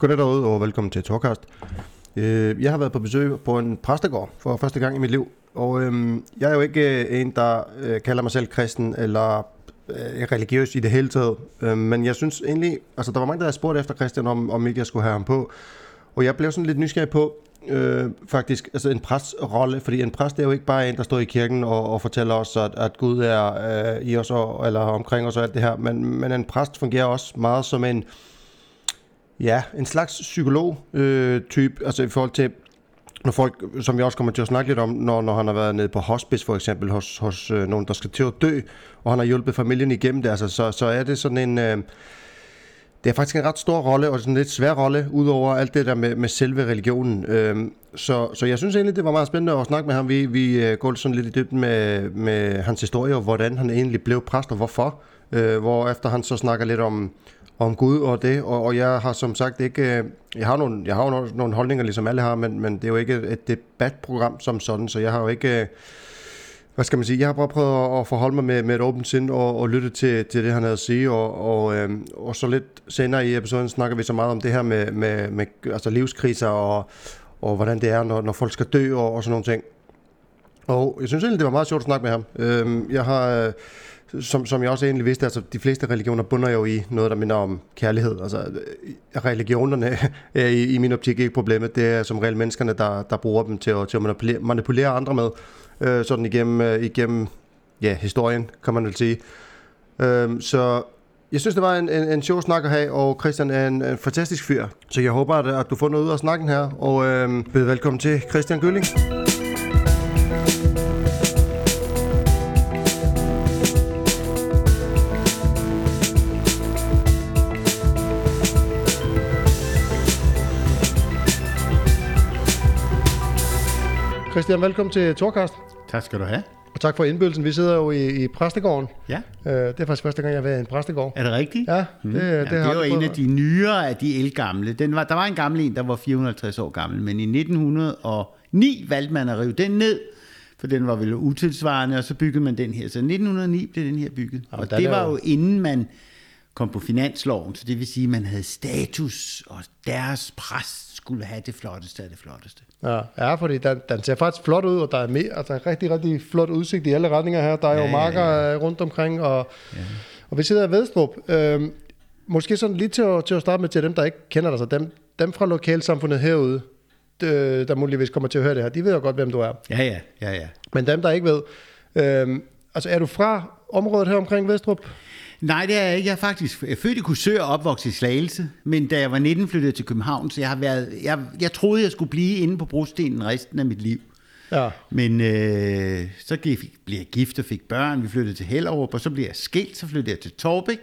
Goddag derude, og velkommen til Torkast. Øh, jeg har været på besøg på en præstegård for første gang i mit liv, og øhm, jeg er jo ikke øh, en, der øh, kalder mig selv kristen eller øh, religiøs i det hele taget, øh, men jeg synes egentlig, altså der var mange, der havde spurgt efter Christian, om, om ikke jeg skulle have ham på, og jeg blev sådan lidt nysgerrig på, øh, faktisk, altså en præstrolle, fordi en præst er jo ikke bare en, der står i kirken og, og fortæller os, at, at Gud er øh, i os og, eller omkring os og alt det her, men, men en præst fungerer også meget som en, Ja, en slags psykolog-type, øh, altså i forhold til, når folk, som vi også kommer til at snakke lidt om, når, når han har været nede på hospice for eksempel, hos, hos øh, nogen, der skal til at dø, og han har hjulpet familien igennem det, altså, så, så er det sådan en... Øh, det er faktisk en ret stor rolle, og sådan en lidt svær rolle, udover alt det der med, med selve religionen. Øhm, så, så jeg synes egentlig, det var meget spændende at snakke med ham. Vi, vi øh, går sådan lidt i dybden med, med hans historie, og hvordan han egentlig blev præst, og hvorfor. Øh, hvor efter han så snakker lidt om, om Gud og det, og, og jeg har som sagt ikke, øh, jeg har nogle, jeg har jo nogle holdninger, ligesom alle har, men, men det er jo ikke et debatprogram som sådan, så jeg har jo ikke, øh, hvad skal man sige, jeg har bare prøvet at forholde mig med, med et åbent sind og, og lytte til, til det, han havde at sige, og, og, øhm, og så lidt senere i episoden snakker vi så meget om det her med, med, med altså livskriser og, og hvordan det er, når, når folk skal dø og, og sådan nogle ting. Og jeg synes egentlig, det var meget sjovt at snakke med ham. Øhm, jeg har øh, som, som jeg også egentlig vidste, altså de fleste religioner bunder jo i noget, der minder om kærlighed. Altså øh, religionerne er i, i min optik ikke problemet. Det er som regel menneskerne, der, der bruger dem til at, til at manipulere, manipulere andre med. Øh, sådan igennem, øh, igennem ja, historien, kan man vel sige. Øh, så jeg synes, det var en, en, en sjov snak at have, og Christian er en, en fantastisk fyr. Så jeg håber, at, at du får noget ud af snakken her, og øh, bed velkommen til Christian Gylling. Christian, velkommen til Torkast. Tak skal du have. Og tak for indbydelsen. Vi sidder jo i, i præstegården. Ja. Øh, det er faktisk første gang, jeg har været i en præstegård. Er det rigtigt? Ja. Mm. Det, det, det, det var en af de nyere af de elgamle. Den var, der var en gammel en, der var 450 år gammel, men i 1909 valgte man at rive den ned, for den var vel utilsvarende, og så byggede man den her. Så i 1909 blev den her bygget. Ja, og det var jo inden man kom på finansloven, så det vil sige, at man havde status, og deres præst skulle have det flotteste af det flotteste. Ja, ja fordi den, den ser faktisk flot ud, og der er, mere, altså, en rigtig, rigtig flot udsigt i alle retninger her. Der er ja, jo marker ja, ja. rundt omkring, og, ja. og vi sidder i Vedstrup. Øhm, måske sådan lige til at, til at starte med til dem, der ikke kender dig, så dem, dem fra lokalsamfundet herude, de, der muligvis kommer til at høre det her, de ved jo godt, hvem du er. Ja, ja, ja, ja. Men dem, der ikke ved, øhm, altså er du fra området her omkring Vestrup? Nej, det er jeg ikke. Jeg er faktisk født i Kursør og opvokset i Slagelse, men da jeg var 19 flyttede til København, så jeg har været, jeg, jeg troede, jeg skulle blive inde på brostenen resten af mit liv. Ja. Men øh, så gik, blev jeg gift og fik børn, vi flyttede til Hellerup, og så blev jeg skilt, så flyttede jeg til Torbæk.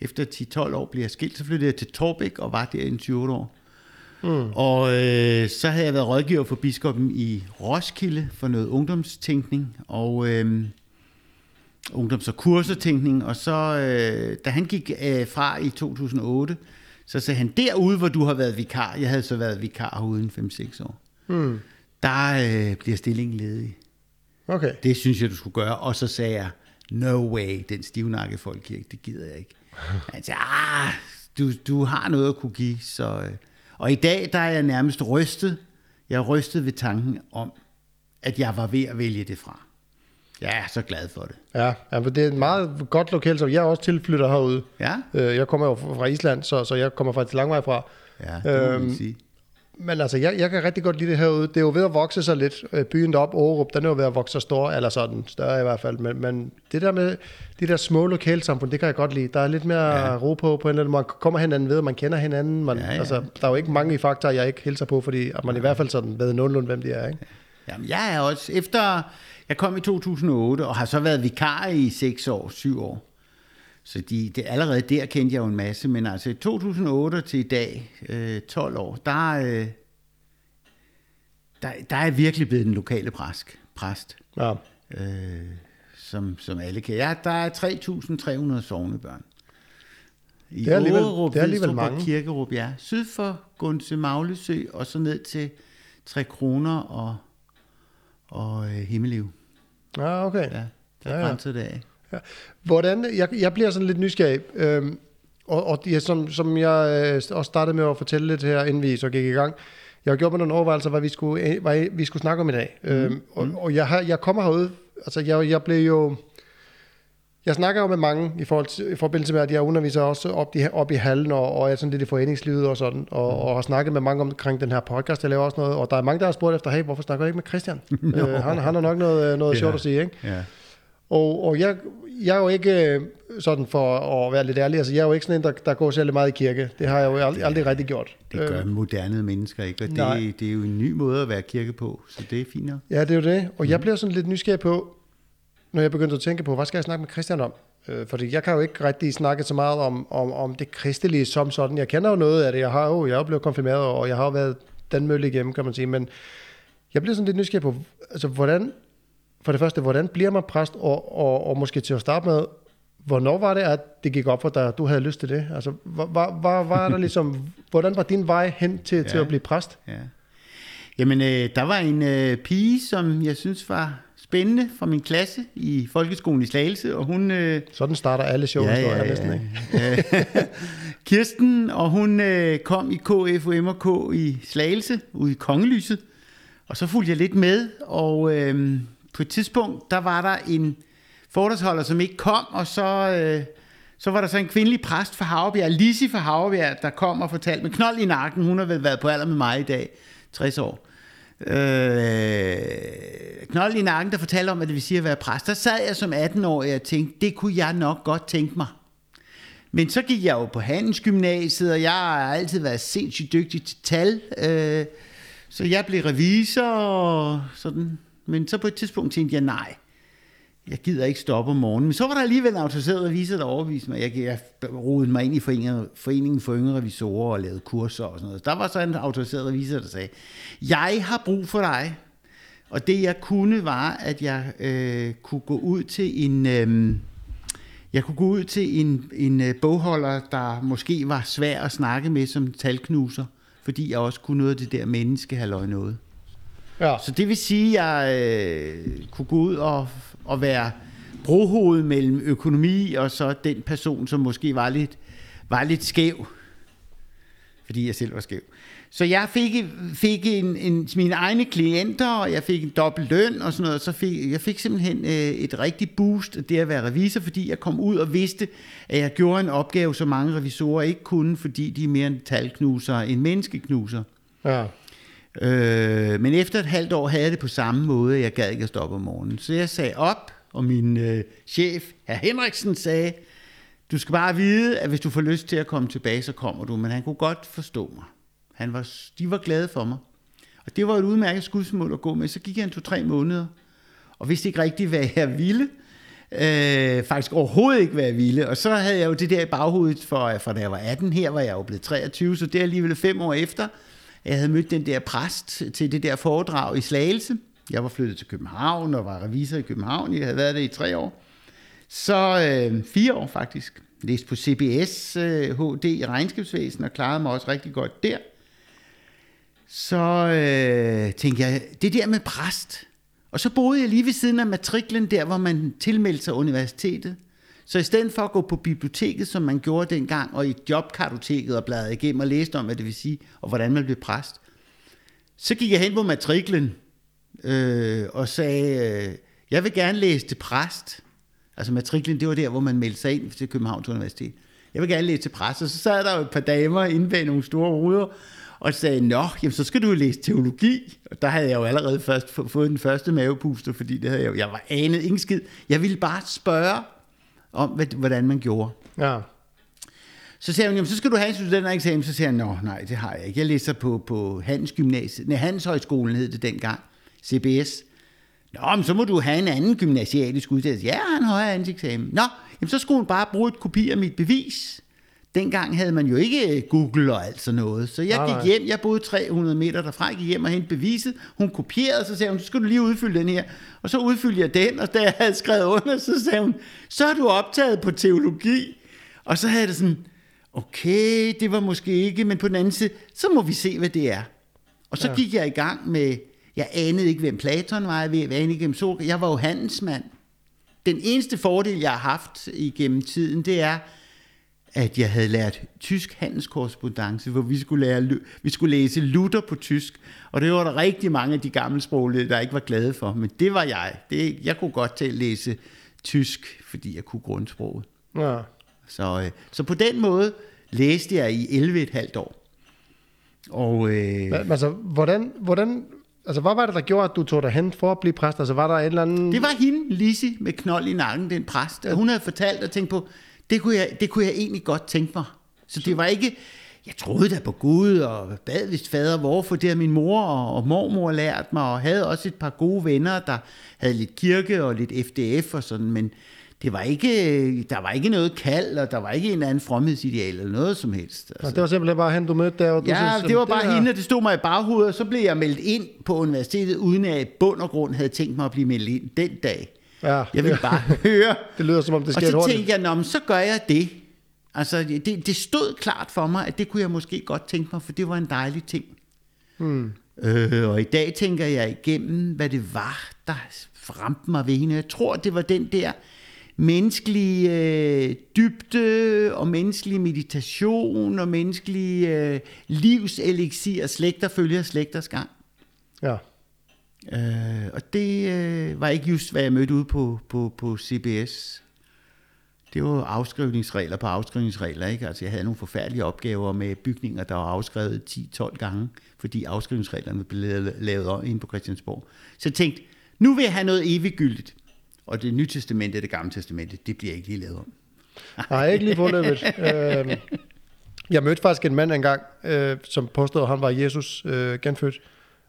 Efter 10-12 år blev jeg skilt, så flyttede jeg til Torbæk og var der i 20 år. Mm. Og øh, så havde jeg været rådgiver for biskoppen i Roskilde for noget ungdomstænkning, og... Øh, ungdoms- og kursetænkning, og så, øh, da han gik øh, fra i 2008, så sagde han, derude, hvor du har været vikar, jeg havde så været vikar i 5-6 år, mm. der øh, bliver stillingen ledig. Okay. Det synes jeg, du skulle gøre. Og så sagde jeg, no way, den stivnakke folkekirke, det gider jeg ikke. Han sagde, ah, du, du har noget at kunne give. Så, øh. Og i dag, der er jeg nærmest rystet. Jeg er rystet ved tanken om, at jeg var ved at vælge det fra. Jeg er så glad for det. Ja, ja det er et meget godt lokalt, så jeg er også tilflytter herude. Ja. Øh, jeg kommer jo fra Island, så, så jeg kommer faktisk lang vej fra. Ja, det må øhm, sige. Men altså, jeg, jeg kan rigtig godt lide det herude. Det er jo ved at vokse sig lidt. Øh, byen deroppe, Aarup, den er jo ved at vokse sig stor, eller sådan, større i hvert fald. Men, men det der med de der små lokalsamfund, det kan jeg godt lide. Der er lidt mere ja. ro på, på en eller anden Man kommer hinanden ved, man kender hinanden. Man, ja, ja. Altså, der er jo ikke mange i faktorer, jeg ikke hilser på, fordi at man ja. i hvert fald sådan ved nogenlunde, hvem de er. Ikke? Jamen, jeg er også, efter jeg kom i 2008 og har så været vikar i 6 år, 7 år. Så de, det, allerede der kendte jeg jo en masse, men altså i 2008 til i dag, øh, 12 år, der, øh, der, der er jeg virkelig blevet den lokale præst. præst ja. øh, som, som alle kan. Ja, der er 3.300 sovnebørn. I det er alligevel, Årerup, det er alligevel mange. Kirkerup, ja. Syd for Gunse Maglesø, og så ned til Tre Kroner og og øh, Himmeliv. Ja, okay. Ja, der ja, ja. det af. Ja. Hvordan, jeg, jeg bliver sådan lidt nysgerrig. Øhm, og, og ja, som, som jeg øh, også startede med at fortælle lidt her, inden vi så gik i gang, jeg har gjort mig nogle overvejelser, hvad vi skulle, hvad vi skulle snakke om i dag. Mm. Øhm, og, og jeg, har, jeg kommer herud, altså jeg, jeg blev jo, jeg snakker jo med mange i, forhold til, i forbindelse med, at jeg underviser også op, i, op i hallen, og, og er sådan lidt i foreningslivet og sådan, og, mm. og har snakket med mange omkring den her podcast, jeg laver også noget, og der er mange, der har spurgt efter, hey, hvorfor snakker du ikke med Christian? øh, han, han har nok noget, noget yeah. sjovt at sige, ikke? Yeah. Og, og jeg, jeg er jo ikke øh, sådan for at være lidt ærlig, altså jeg er jo ikke sådan en, der, der går særlig meget i kirke. Det har jeg jo aldrig, aldrig rigtig gjort. Det gør øh, moderne mennesker ikke, og det, det er jo en ny måde at være kirke på, så det er fint Ja, det er jo det, og jeg mm. bliver sådan lidt nysgerrig på, når jeg begyndte at tænke på, hvad skal jeg snakke med Christian om? Øh, fordi jeg kan jo ikke rigtig snakke så meget om, om, om det kristelige som sådan. Jeg kender jo noget af det. Jeg har jo, jeg er jo blevet konfirmeret, og jeg har jo været den mølle igennem, kan man sige. Men jeg bliver sådan lidt nysgerrig på, altså hvordan, for det første, hvordan bliver man præst, og, og, og måske til at starte med, hvornår var det, at det gik op for dig, at du havde lyst til det? Altså, hvad, hvad, hvad, hvad er der ligesom, hvordan var din vej hen til, ja. til at blive præst? Ja. Jamen, øh, der var en øh, pige, som jeg synes var spændende fra min klasse i folkeskolen i Slagelse, og hun... Øh, Sådan starter alle shows, ja, ja, ja, næsten, ikke? Kirsten, og hun øh, kom i KF og MK i Slagelse, ude i Kongelyset, og så fulgte jeg lidt med, og øh, på et tidspunkt, der var der en foredragsholder, som ikke kom, og så... Øh, så var der så en kvindelig præst fra Havrebjerg, Lisi fra Havrebjerg, der kom og fortalte med knold i nakken. Hun har vel været på alder med mig i dag, 60 år øh, knold i nakken, der fortalte om, hvad det vil sige at være præst. Der sad jeg som 18-årig og tænkte, det kunne jeg nok godt tænke mig. Men så gik jeg jo på Handelsgymnasiet, og jeg har altid været sindssygt dygtig til tal. Øh, så jeg blev revisor og sådan. Men så på et tidspunkt tænkte jeg, nej, jeg gider ikke stoppe om morgenen. Men så var der alligevel en autoriseret revisor, der overviste mig. Jeg, jeg rodede mig ind i foreningen, foreningen for yngre revisorer og lavede kurser og sådan noget. Der var så en autoriseret revisor, der sagde, jeg har brug for dig. Og det jeg kunne var, at jeg øh, kunne gå ud til en... Øh, jeg kunne gå ud til en, en øh, bogholder, der måske var svær at snakke med som talknuser, fordi jeg også kunne noget af det der menneske have noget. Ja. Så det vil sige, at jeg øh, kunne gå ud og, og være brohoved mellem økonomi og så den person, som måske var lidt, var lidt skæv. Fordi jeg selv var skæv. Så jeg fik, fik en, en, mine egne klienter, og jeg fik en dobbelt løn og sådan noget. Så fik, jeg fik simpelthen øh, et rigtigt boost af det at være revisor, fordi jeg kom ud og vidste, at jeg gjorde en opgave, som mange revisorer ikke kunne, fordi de er mere en talknuser end menneskeknuser. Ja. Øh, men efter et halvt år havde jeg det på samme måde, jeg gad ikke at stoppe om morgenen. Så jeg sagde op, og min øh, chef, herr Henriksen, sagde, du skal bare vide, at hvis du får lyst til at komme tilbage, så kommer du. Men han kunne godt forstå mig. Han var, de var glade for mig. Og det var et udmærket skudsmål at gå med. Så gik han en to-tre måneder, og vidste ikke rigtigt, hvad jeg ville. Øh, faktisk overhovedet ikke, hvad jeg ville. Og så havde jeg jo det der i baghovedet, for, for da jeg var 18, her var jeg jo blevet 23, så det er alligevel fem år efter, jeg havde mødt den der præst til det der foredrag i Slagelse. Jeg var flyttet til København og var revisor i København. Jeg havde været der i tre år. Så øh, fire år faktisk. Læste på CBS øh, HD i regnskabsvæsen og klarede mig også rigtig godt der. Så øh, tænkte jeg, det der med præst. Og så boede jeg lige ved siden af matriklen der, hvor man tilmeldte sig universitetet. Så i stedet for at gå på biblioteket, som man gjorde dengang, og i jobkartoteket og bladrede igennem og læste om, hvad det vil sige, og hvordan man blev præst, så gik jeg hen på matriklen øh, og sagde, øh, jeg vil gerne læse til præst. Altså matriklen, det var der, hvor man meldte sig ind til Københavns Universitet. Jeg vil gerne læse til præst. Og så sad der jo et par damer inde bag nogle store ruder, og sagde, nå, jamen, så skal du læse teologi. Og der havde jeg jo allerede først fået den første mavepuster, fordi det havde jeg, jo, jeg var anet ingen skid. Jeg ville bare spørge, om, hvordan man gjorde. Ja. Så siger hun, jamen, så skal du have en studentereksamen. Så siger han, nå, nej, det har jeg ikke. Jeg læser på, på Hans Gymnasiet. Nej, Hans Højskolen hed det dengang. CBS. Nå, men så må du have en anden gymnasialisk uddannelse. Ja, han har en eksamen. Nå, jamen, så skulle hun bare bruge et kopi af mit bevis. Dengang havde man jo ikke Google og alt sådan noget. Så jeg gik hjem, jeg boede 300 meter derfra, jeg gik hjem og hentede beviset. Hun kopierede, så sagde hun, så skal du lige udfylde den her. Og så udfyldte jeg den, og da jeg havde skrevet under, så sagde hun, så er du optaget på teologi. Og så havde det sådan, okay, det var måske ikke, men på den anden side, så må vi se, hvad det er. Og så ja. gik jeg i gang med, jeg anede ikke, hvem Platon var, jeg anede ikke, hvem Sokrates, jeg var jo handelsmand. Den eneste fordel, jeg har haft igennem tiden, det er, at jeg havde lært tysk handelskorrespondence, hvor vi skulle, lære, vi skulle læse Luther på tysk, og det var der rigtig mange af de gamle sproglige, der ikke var glade for, men det var jeg. Det, jeg kunne godt til at læse tysk, fordi jeg kunne grundsproget. Ja. Så, øh, så på den måde læste jeg i 11,5 år. Og, øh, Men, altså, hvordan, hvordan, altså, hvad var det, der gjorde, at du tog dig hen for at blive præst? Altså, var der en eller anden... Det var hende, Lisi, med knold i nakken, den præst. Ja. Hun havde fortalt og tænkt på, det kunne, jeg, det kunne jeg egentlig godt tænke mig. Så det var ikke, jeg troede da på Gud, og bad vist fader hvor, for det har min mor og, og mormor lært mig, og havde også et par gode venner, der havde lidt kirke og lidt FDF og sådan, men det var ikke, der var ikke noget kald, og der var ikke en anden fromhedsideal eller noget som helst. Altså. det var simpelthen bare hende, du mødte der? Og du ja, synes, det var bare det hende, og det stod mig i baghovedet, og så blev jeg meldt ind på universitetet, uden at jeg i bund og grund havde tænkt mig at blive meldt ind den dag. Ja, jeg ville bare høre. Det lyder som om, det sker Og så tænkte jeg, Nå, så gør jeg det. Altså, det, det stod klart for mig, at det kunne jeg måske godt tænke mig, for det var en dejlig ting. Hmm. Øh, og i dag tænker jeg igennem, hvad det var, der ramte mig ved hende. Jeg tror, det var den der menneskelige øh, dybde og menneskelig meditation og menneskelig øh, livseliksir, slægter følger slægters gang. Ja. Øh, og det øh, var ikke just, hvad jeg mødte ude på, på, på CBS. Det var afskrivningsregler på afskrivningsregler. Ikke? Altså, jeg havde nogle forfærdelige opgaver med bygninger, der var afskrevet 10-12 gange, fordi afskrivningsreglerne blev lavet om ind på Christiansborg. Så jeg tænkte, nu vil jeg have noget eviggyldigt. Og det nye testamente, det gamle testamente, det bliver ikke lige lavet om. Nej, ikke lige forløbet. øh, jeg mødte faktisk en mand engang, øh, som påstod, at han var Jesus øh, genfødt.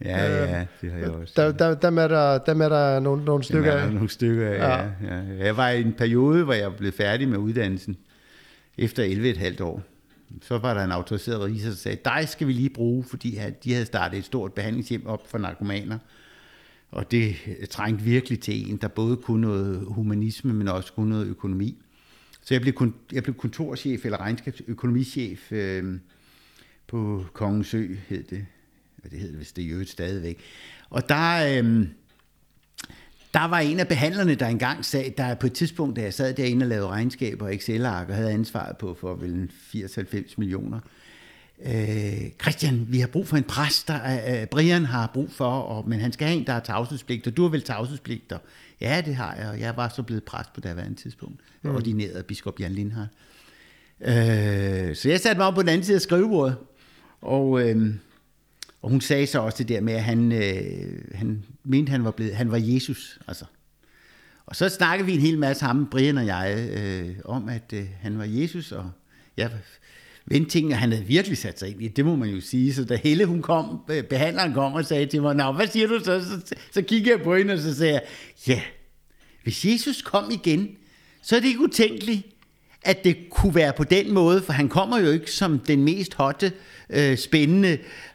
Ja, ja, øhm, det har jeg også. Der, der, der, er der, der er der nogle, nogle stykker af. nogle stykker ja. ja. ja. Jeg var i en periode, hvor jeg blev færdig med uddannelsen, efter 11,5 år. Så var der en autoriseret revisor, der sagde, dig skal vi lige bruge, fordi de havde startet et stort behandlingshjem op for narkomaner. Og det trængte virkelig til en, der både kunne noget humanisme, men også kunne noget økonomi. Så jeg blev, jeg blev kontorchef eller regnskabsøkonomichef øh, på Kongens Ø, hed det og det hedder vist det jo stadigvæk. Og der, øhm, der var en af behandlerne, der engang sagde, der på et tidspunkt, da jeg sad derinde og lavede regnskaber og Excel-ark og havde ansvaret på for vel 80-90 millioner, øh, Christian, vi har brug for en præst, der, øh, Brian har brug for, og, men han skal have en, der har tavshedspligt, og du har vel tavshedspligter? Ja, det har jeg, og jeg var så blevet præst på daværende tidspunkt, mm. ordineret af biskop Jan Lindhardt. Øh, så jeg satte mig op på den anden side af skrivebordet, og øh, og hun sagde så også det der med, at han, øh, han mente, han var, blevet, han var Jesus. Altså. Og så snakkede vi en hel masse ham, Brian og jeg, øh, om, at øh, han var Jesus, og jeg vendte ting, og han havde virkelig sat sig ind i det, må man jo sige. Så da Helle, hun kom, øh, behandleren kom og sagde til mig, Nå, hvad siger du så? Så, så kiggede jeg på hende, og så sagde jeg, ja, hvis Jesus kom igen, så er det ikke utænkeligt, at det kunne være på den måde, for han kommer jo ikke som den mest hotte, øh, spændende,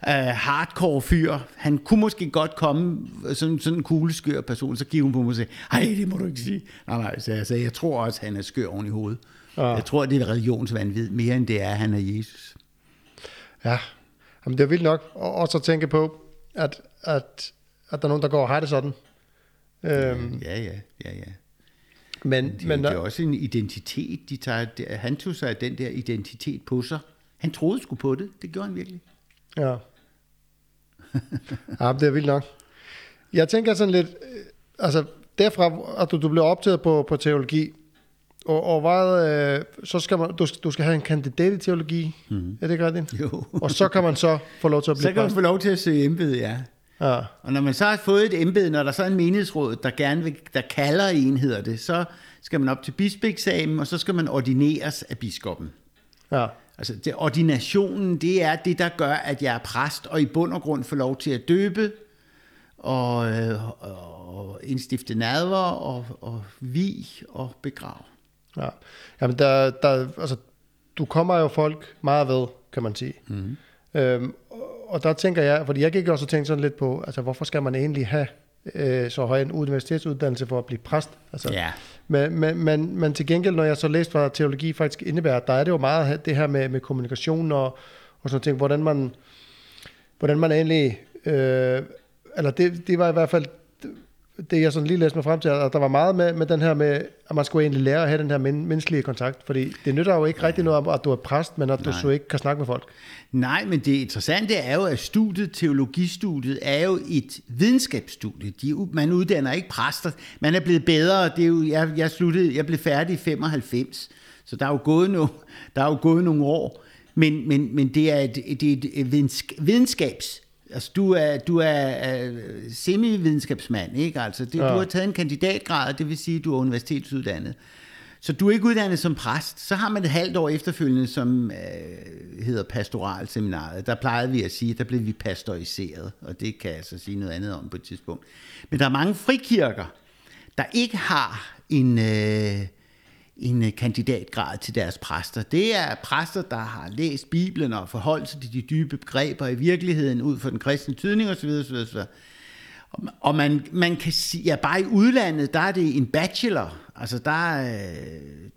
øh, hardcore fyr. Han kunne måske godt komme som sådan en kugleskør person, så giver hun på mig og siger, ej, det må du ikke sige. Nej, nej, så jeg sagde, jeg tror også, han er skør oven i hovedet. Ja. Jeg tror, det er religionsvandvid, mere end det er, at han er Jesus. Ja, Jamen, det er vildt nok også at tænke på, at, at, at der er nogen, der går og har det sådan. Øhm, ja, ja, ja, ja. Men, men, det, men, det er også en identitet, de tager, han tog sig af den der identitet på sig. Han troede sgu på det, det gjorde han virkelig. Ja. ja, det er vildt nok. Jeg tænker sådan lidt, øh, altså derfra, at du, du blev optaget på, på teologi, og, og hvad, øh, så skal man, du, du skal have en kandidat i teologi, mm. er det ikke rigtigt? Jo. og så kan man så få lov til at blive Så kan man få lov til at søge embede, ja. Ja. Og når man så har fået et embede, når der så er en menighedsråd, der gerne vil, der kalder en, hedder det, så skal man op til bispeeksamen, og så skal man ordineres af biskoppen. Ja. Altså det, ordinationen, det er det, der gør, at jeg er præst, og i bund og grund får lov til at døbe, og, øh, og indstifte nadver, og, og vi og begrave. Ja, Jamen der, der, altså, du kommer jo folk meget ved, kan man sige. Mm. Øhm, og der tænker jeg, fordi jeg gik også og tænkte sådan lidt på, altså hvorfor skal man egentlig have øh, så høj en universitetsuddannelse for at blive præst? Altså, ja. men, men, men, men til gengæld, når jeg så læste, hvad teologi faktisk indebærer, der er det jo meget det her med, med kommunikation og, og sådan ting, hvordan man, hvordan man egentlig, øh, eller det, det var i hvert fald det jeg sådan lige læste mig frem til, at der var meget med, med den her med, at man skulle egentlig lære at have den her men, menneskelige kontakt, fordi det nytter jo ikke rigtig noget om, at du er præst, men at Nej. du så ikke kan snakke med folk. Nej, men det interessante er jo, at studiet, teologistudiet, er jo et videnskabsstudie. De, man uddanner ikke præster. Man er blevet bedre. Det er jo, jeg, jeg, sluttede, jeg blev færdig i 95, så der er jo gået, no, der er jo gået nogle år. Men, men, men det er et, det er et videnskabs Altså, du er, du er, er semi-videnskabsmand, ikke? Altså, det, ja. du har taget en kandidatgrad, det vil sige, at du er universitetsuddannet. Så du er ikke uddannet som præst. Så har man et halvt år efterfølgende, som øh, hedder pastoralseminaret. Der plejede vi at sige, der blev vi pastoriseret, og det kan jeg så sige noget andet om på et tidspunkt. Men der er mange frikirker, der ikke har en... Øh, en øh, kandidatgrad til deres præster. Det er præster, der har læst Bibelen og forholdt sig til de dybe begreber i virkeligheden ud fra den kristne tydning osv. osv., osv. Og man, man kan sige, ja, bare i udlandet, der er det en bachelor. Altså, der,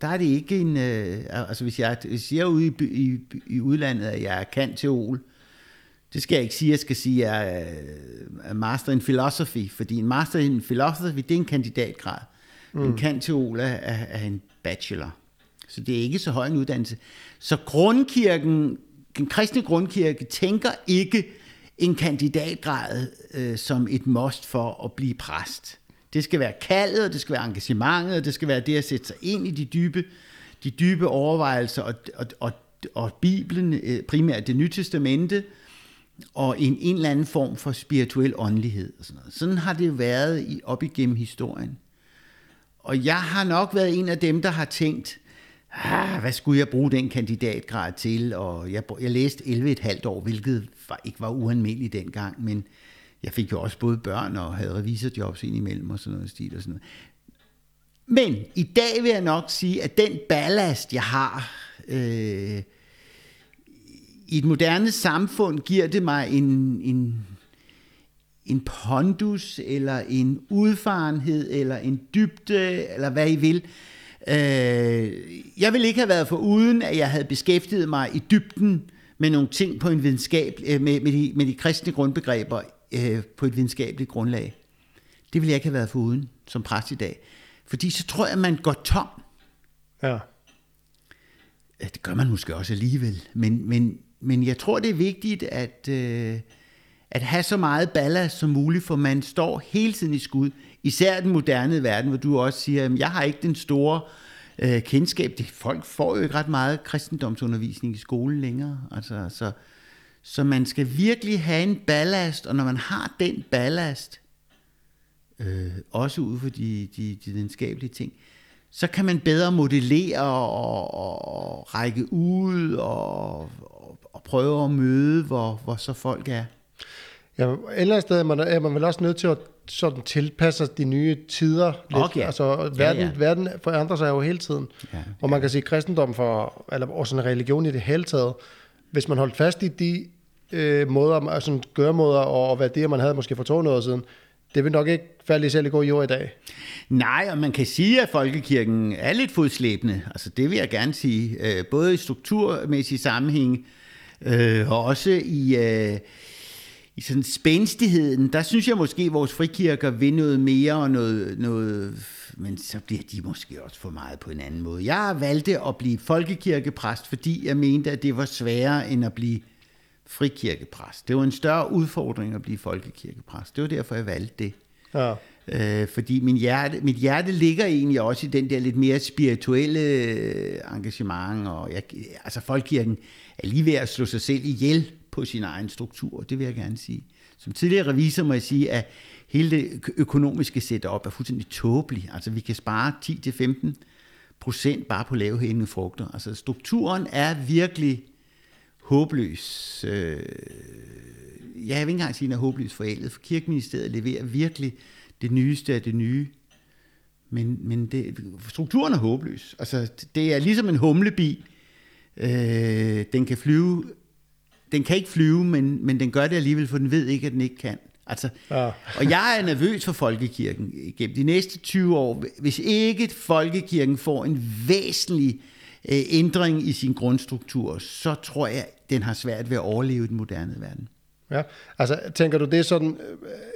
der er det ikke en... Øh, altså, hvis jeg, hvis jeg er ude i, i, i udlandet, at jeg kan teol, det skal jeg ikke sige, jeg skal sige, at jeg er master in philosophy, fordi en master in philosophy, det er en kandidatgrad. Mm. En kanteol er, er en bachelor. Så det er ikke så høj en uddannelse. Så grundkirken, den kristne grundkirke, tænker ikke en kandidatgrad øh, som et must for at blive præst. Det skal være kaldet, og det skal være engagementet, og det skal være det at sætte sig ind i de dybe, de dybe overvejelser og, og, og, og Bibelen, øh, primært det nye testamente, og en, en eller anden form for spirituel åndelighed. Og sådan, noget. sådan har det været i, op igennem historien. Og jeg har nok været en af dem, der har tænkt, ah, hvad skulle jeg bruge den kandidatgrad til? Og jeg, jeg læste 11,5 år, hvilket var, ikke var ualmindeligt dengang, men jeg fik jo også både børn og havde revisorjobs ind imellem og sådan noget stil og sådan noget. Men i dag vil jeg nok sige, at den ballast, jeg har øh, i et moderne samfund, giver det mig en, en en pondus, eller en udfarenhed, eller en dybde, eller hvad I vil. Øh, jeg vil ikke have været for uden, at jeg havde beskæftiget mig i dybden med nogle ting på en videnskab, øh, med, med, de, med de kristne grundbegreber øh, på et videnskabeligt grundlag. Det vil jeg ikke have været for uden som præst i dag. Fordi så tror jeg, at man går tom. Ja. Det gør man måske også alligevel. Men, men, men jeg tror, det er vigtigt, at... Øh, at have så meget ballast som muligt, for man står hele tiden i skud. Især den moderne verden, hvor du også siger, at jeg har ikke den store øh, kendskab. Det, folk får jo ikke ret meget kristendomsundervisning i skolen længere. Altså, så, så man skal virkelig have en ballast, og når man har den ballast, øh, også ud for de, de, de videnskabelige ting, så kan man bedre modellere og, og, og række ud og, og, og prøve at møde, hvor, hvor så folk er. Ja, et eller andet sted er man, er man vel også nødt til at sådan tilpasse de nye tider lidt. Okay. Altså, verden, ja, ja. verden forandrer sig jo hele tiden. Ja, ja. Og man kan sige, kristendom for, eller også en religion i det hele taget, hvis man holdt fast i de øh, måder, altså gørmåder og, og værdier, man havde måske for 200 år siden, det vil nok ikke falde i selv i god jord i dag. Nej, og man kan sige, at folkekirken er lidt fodslæbende. Altså det vil jeg gerne sige. Øh, både i strukturmæssig sammenhæng, øh, og også i... Øh, i sådan spændstigheden, der synes jeg måske, at vores frikirker vil noget mere og noget, noget, men så bliver de måske også for meget på en anden måde. Jeg valgte at blive folkekirkepræst, fordi jeg mente, at det var sværere end at blive frikirkepræst. Det var en større udfordring at blive folkekirkepræst. Det var derfor, jeg valgte det. Ja. Øh, fordi min hjerte, mit hjerte ligger egentlig også i den der lidt mere spirituelle øh, engagement, og jeg, altså folkekirken er lige ved at slå sig selv ihjel på sin egen struktur, det vil jeg gerne sige. Som tidligere revisor må jeg sige, at hele det økonomiske setup er fuldstændig tåbeligt. Altså vi kan spare 10-15 procent bare på lave hængende frugter. Altså strukturen er virkelig håbløs. Øh, jeg vil ikke engang sige, at den er håbløs forældet, for kirkeministeriet leverer virkelig det nyeste af det nye. Men, men det, strukturen er håbløs. Altså, det er ligesom en humlebi. Øh, den kan flyve den kan ikke flyve, men, men den gør det alligevel, for den ved ikke, at den ikke kan. Altså, ja. og jeg er nervøs for folkekirken gennem de næste 20 år. Hvis ikke folkekirken får en væsentlig øh, ændring i sin grundstruktur, så tror jeg, den har svært ved at overleve i den moderne verden. Ja, altså tænker du, det er sådan,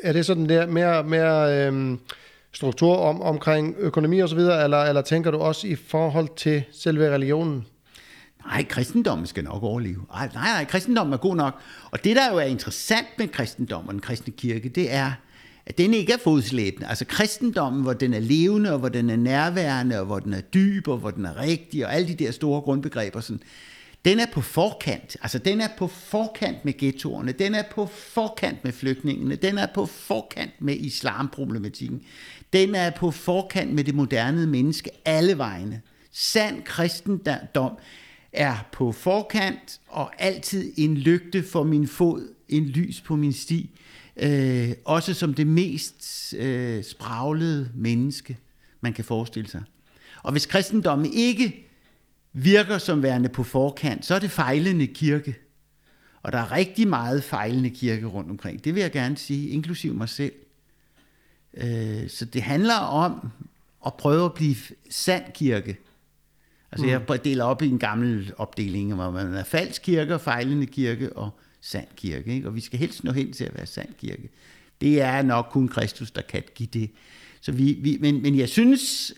er det sådan der mere, mere øhm, struktur om, omkring økonomi og så videre, eller, eller tænker du også i forhold til selve religionen? Nej, kristendommen skal nok overleve. Nej, nej, nej, kristendommen er god nok. Og det, der jo er interessant med kristendommen og den kristne kirke, det er, at den ikke er fodslæbende. Altså kristendommen, hvor den er levende, og hvor den er nærværende, og hvor den er dyb, og hvor den er rigtig, og alle de der store grundbegreber, sådan, den er på forkant. Altså den er på forkant med ghettoerne, den er på forkant med flygtningene, den er på forkant med islamproblematikken, den er på forkant med det moderne menneske alle vegne. Sand kristendom er på forkant og altid en lygte for min fod, en lys på min sti. Øh, også som det mest øh, spraglede menneske, man kan forestille sig. Og hvis kristendommen ikke virker som værende på forkant, så er det fejlende kirke. Og der er rigtig meget fejlende kirke rundt omkring. Det vil jeg gerne sige, inklusiv mig selv. Øh, så det handler om at prøve at blive sand kirke. Altså mm. jeg deler op i en gammel opdeling, hvor man er falsk kirke, fejlende kirke og sand kirke. Ikke? Og vi skal helst nå hen til at være sand kirke. Det er nok kun Kristus, der kan give det. Så vi, vi, men, men jeg synes,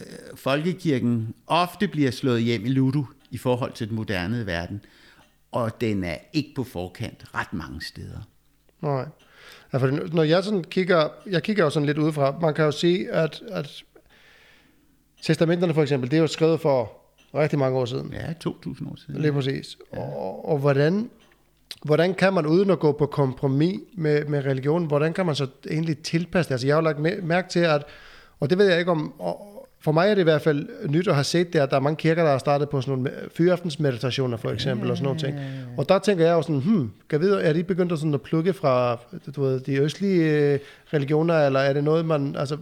øh, folkekirken ofte bliver slået hjem i ludo i forhold til den moderne verden, og den er ikke på forkant ret mange steder. Nej. Ja, for når jeg sådan kigger, jeg kigger jo sådan lidt udefra, man kan jo se, at, at testamenterne for eksempel, det er jo skrevet for rigtig mange år siden. Ja, 2000 år siden. Lige præcis. Ja. Og, og hvordan, hvordan kan man uden at gå på kompromis med, med religion, hvordan kan man så egentlig tilpasse det? Altså jeg har jo lagt mærke til, at, og det ved jeg ikke om, for mig er det i hvert fald nyt at have set det, at der er mange kirker, der har startet på sådan nogle fyraftensmeditationer for eksempel, ja, og sådan nogle ting. Og der tænker jeg jo sådan, hmm, kan vide, er de begyndt at, sådan at plukke fra du ved, de østlige øh, religioner, eller er det noget, man, altså,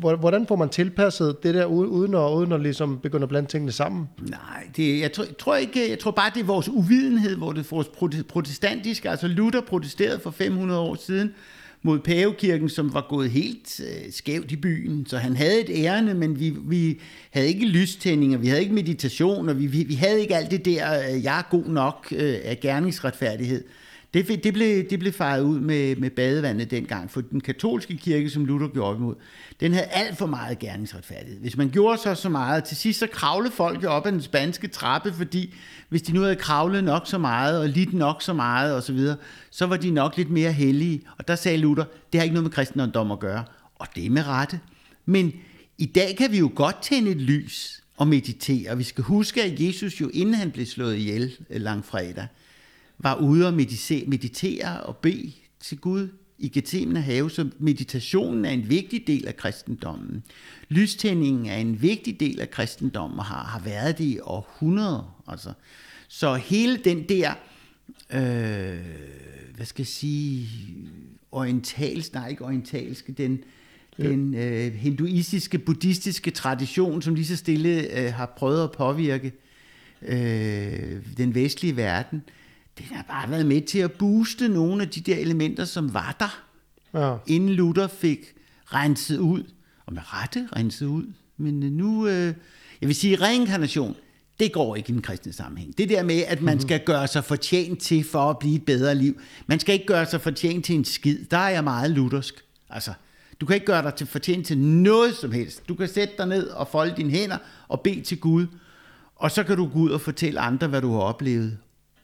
hvordan får man tilpasset det der, uden at, uden at ligesom begynde at blande tingene sammen? Nej, det, jeg, tror, jeg, tror ikke, jeg tror bare, det er vores uvidenhed, hvor det er vores protestantiske, altså Luther protesterede for 500 år siden, mod pavekirken, som var gået helt øh, skævt i byen. Så han havde et ærende, men vi, vi havde ikke lystændinger, vi havde ikke meditation, og vi, vi, vi havde ikke alt det der, øh, jeg er god nok øh, af gerningsretfærdighed. Det, det, blev, det blev fejret ud med, med badevandet dengang, for den katolske kirke, som Luther gjorde imod, den havde alt for meget gerningsretfærdighed. Hvis man gjorde så så meget, til sidst så kravlede folk op ad den spanske trappe, fordi hvis de nu havde kravlet nok så meget, og lidt nok så meget osv., så, videre, så var de nok lidt mere hellige. Og der sagde Luther, det har ikke noget med kristendom at gøre. Og det er med rette. Men i dag kan vi jo godt tænde et lys og meditere. Vi skal huske, at Jesus jo, inden han blev slået ihjel øh, langfredag, var ude og meditere og bede til Gud i Gethsemane have, så meditationen er en vigtig del af kristendommen. Lystændingen er en vigtig del af kristendommen og har, har været det i århundreder. Altså. Så hele den der, øh, hvad skal jeg sige, orientalsk, nej ikke orientalske, den, ja. den øh, hinduistiske, buddhistiske tradition, som lige så stille øh, har prøvet at påvirke øh, den vestlige verden, øh, den har bare været med til at booste nogle af de der elementer, som var der, ja. inden Luther fik renset ud, og med rette renset ud. Men øh, nu, øh, jeg vil sige, reinkarnation, det går ikke i den kristne sammenhæng. Det der med, at man mhm. skal gøre sig fortjent til for at blive et bedre liv. Man skal ikke gøre sig fortjent til en skid. Der er jeg meget luthersk. Altså, du kan ikke gøre dig til fortjent til noget som helst. Du kan sætte dig ned og folde dine hænder og bede til Gud. Og så kan du gå ud og fortælle andre, hvad du har oplevet.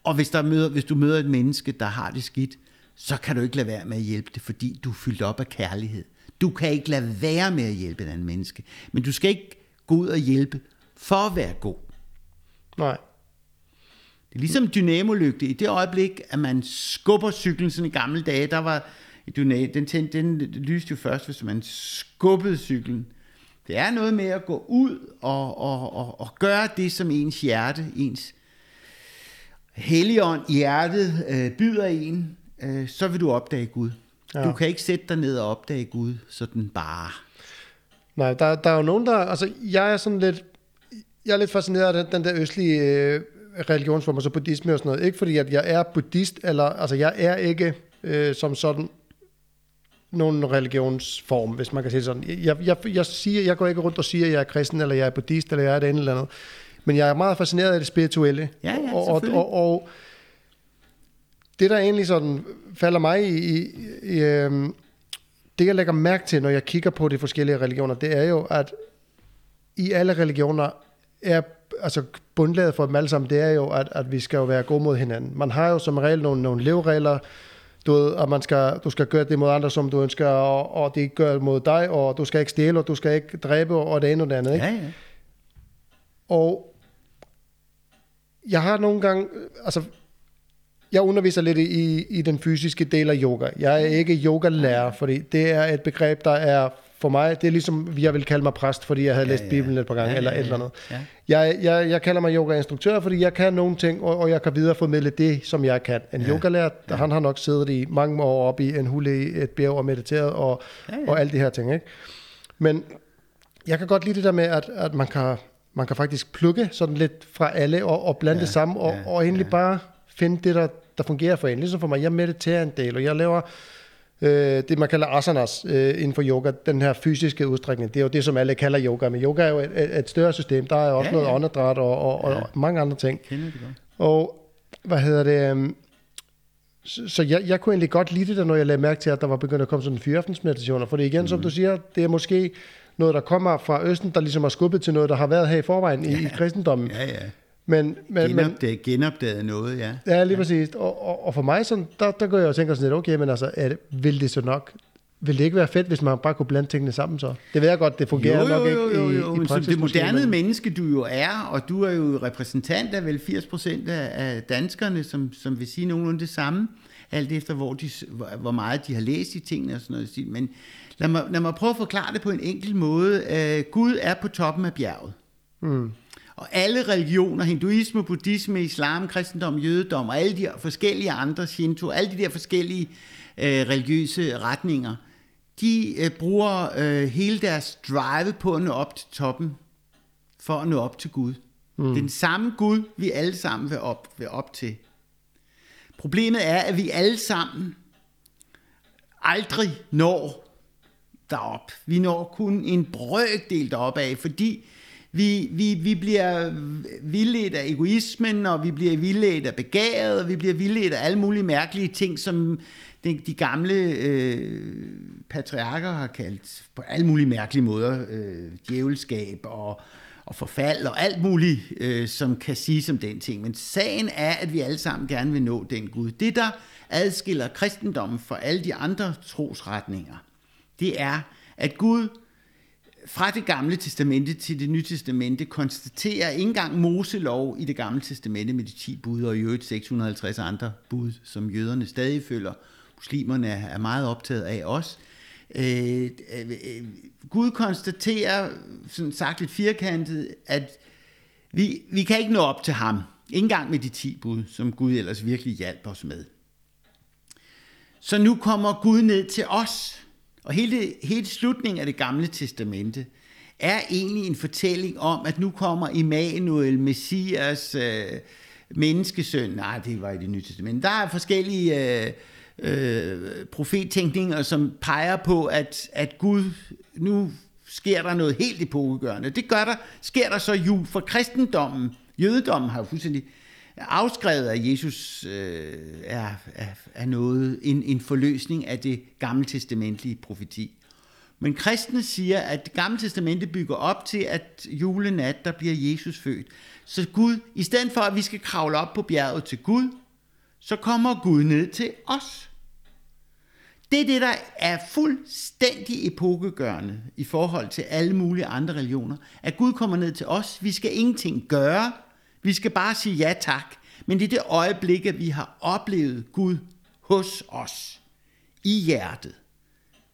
Og hvis, der møder, hvis du møder et menneske, der har det skidt, så kan du ikke lade være med at hjælpe det, fordi du er fyldt op af kærlighed. Du kan ikke lade være med at hjælpe et andet menneske. Men du skal ikke gå ud og hjælpe for at være god. Nej. Det er ligesom dynamolygte. I det øjeblik, at man skubber cyklen, sådan i gamle dage, der var den, tændte, den lyste jo først, hvis man skubbede cyklen. Det er noget med at gå ud og, og, og, og gøre det, som ens hjerte, ens Helligånd i hjertet øh, byder en, øh, så vil du opdage Gud. Ja. Du kan ikke sætte dig ned og opdage Gud sådan bare. Nej, der, der er jo nogen, der... Altså, jeg er sådan lidt... Jeg er lidt fascineret af den, den der østlige øh, religionsform, altså buddhisme og sådan noget. Ikke fordi, at jeg er buddhist, eller... Altså, jeg er ikke øh, som sådan nogen religionsform, hvis man kan sige sådan. Jeg, jeg, jeg, siger, jeg går ikke rundt og siger, at jeg er kristen, eller jeg er buddhist, eller jeg er det ene eller andet. Men jeg er meget fascineret af det spirituelle. Ja, ja, og, og, og, og det, der egentlig sådan falder mig i, i, i øhm, det, jeg lægger mærke til, når jeg kigger på de forskellige religioner, det er jo, at i alle religioner er altså bundlaget for dem alle sammen, det er jo, at, at vi skal jo være gode mod hinanden. Man har jo som regel nogle, nogle leveregler, du ved, at man skal, du skal gøre det mod andre, som du ønsker, og, og det gør mod dig, og du skal ikke stjæle, og du skal ikke dræbe, og det ene og det andet. Ikke? Ja, ja. Og jeg har nogle gange, altså, jeg underviser lidt i, i den fysiske del af yoga. Jeg er ikke yogalærer, fordi det er et begreb, der er for mig, det er ligesom, jeg vil kalde mig præst, fordi jeg havde ja, læst Bibelen et par gange, ja, ja, ja, eller et eller andet. Ja. Jeg, jeg, jeg kalder mig yogainstruktør, fordi jeg kan nogle ting, og, og jeg kan videreformidle det, som jeg kan. En ja. yogalærer, ja. han har nok siddet i mange år op i en hule i et bjerg og mediteret, og, ja, ja. og alle de her ting. Ikke? Men jeg kan godt lide det der med, at, at man, kan, man kan faktisk plukke sådan lidt fra alle, og, og blande ja, det sammen, og, ja, og egentlig ja. bare finde det, der, der fungerer for en. Ligesom for mig, jeg mediterer en del, og jeg laver øh, det, man kalder asanas øh, inden for yoga, den her fysiske udstrækning. Det er jo det, som alle kalder yoga, men yoga er jo et, et større system. Der er også ja, noget ja. åndedræt og, og, ja. og mange andre ting. Kender det godt. Og hvad hedder det... Øh, så, jeg, jeg kunne egentlig godt lide det, der, når jeg lagde mærke til, at der var begyndt at komme sådan fyraftensmeditationer. For det igen, mm. som du siger, det er måske noget, der kommer fra Østen, der ligesom har skubbet til noget, der har været her i forvejen ja. i, i kristendommen. Ja, ja. Men, men, genopdaget, genopdaget noget, ja. Ja, lige præcis. Og, og, og for mig, sådan, der, der går jeg og tænker sådan lidt, okay, men altså, er det, vil det så nok vil det ikke være fedt, hvis man bare kunne blande tingene sammen så? Det ved jeg godt, det fungerer jo, jo, nok jo, ikke jo, jo, jo, i, i praksis. Som det moderne men... menneske, du jo er, og du er jo repræsentant af vel 80 procent af danskerne, som, som vil sige nogenlunde det samme, alt efter hvor, de, hvor meget de har læst i tingene og sådan noget. Men lad mig, lad mig prøve at forklare det på en enkel måde. Uh, Gud er på toppen af bjerget. Mm. Og alle religioner, hinduisme, buddhisme, islam, kristendom, jødedom og alle de forskellige andre, shinto, alle de der forskellige øh, religiøse retninger, de øh, bruger øh, hele deres drive på at nå op til toppen, for at nå op til Gud. Mm. Den samme Gud, vi alle sammen vil op, vil op til. Problemet er, at vi alle sammen aldrig når derop. Vi når kun en brøkdel derop af, fordi vi, vi, vi bliver vildledt af egoismen, og vi bliver vildledt af begæret, og vi bliver vildledt af alle mulige mærkelige ting, som de, de gamle øh, patriarker har kaldt på alle mulige mærkelige måder øh, djævelskab og, og forfald og alt muligt, øh, som kan sige som den ting. Men sagen er, at vi alle sammen gerne vil nå den Gud. Det, der adskiller kristendommen fra alle de andre trosretninger, det er, at Gud fra det gamle testamente til det nye testamente konstaterer ikke engang Moselov i det gamle testamente med de 10 bud og i øvrigt 650 andre bud, som jøderne stadig følger. Muslimerne er meget optaget af os. Øh, øh, Gud konstaterer, sådan sagt lidt firkantet, at vi, vi kan ikke nå op til ham. Ikke engang med de 10 bud, som Gud ellers virkelig hjalp os med. Så nu kommer Gud ned til os og hele, hele slutningen af det gamle testamente er egentlig en fortælling om, at nu kommer Immanuel, Messias, øh, menneskesøn. Nej, det var i det nye testamente. Der er forskellige øh, øh, profettænkninger, som peger på, at, at Gud, nu sker der noget helt epokegørende. Det gør der, sker der så jul for kristendommen. Jødedommen har jo fuldstændig afskrevet, af Jesus øh, er, er, er noget, en, en forløsning af det gamle testamentlige profeti. Men kristne siger, at det gamle testamente bygger op til, at julenat, der bliver Jesus født. Så Gud, i stedet for at vi skal kravle op på bjerget til Gud, så kommer Gud ned til os. Det er det, der er fuldstændig epokegørende i forhold til alle mulige andre religioner. At Gud kommer ned til os. Vi skal ingenting gøre. Vi skal bare sige ja tak. Men det er det øjeblik, at vi har oplevet Gud hos os, i hjertet,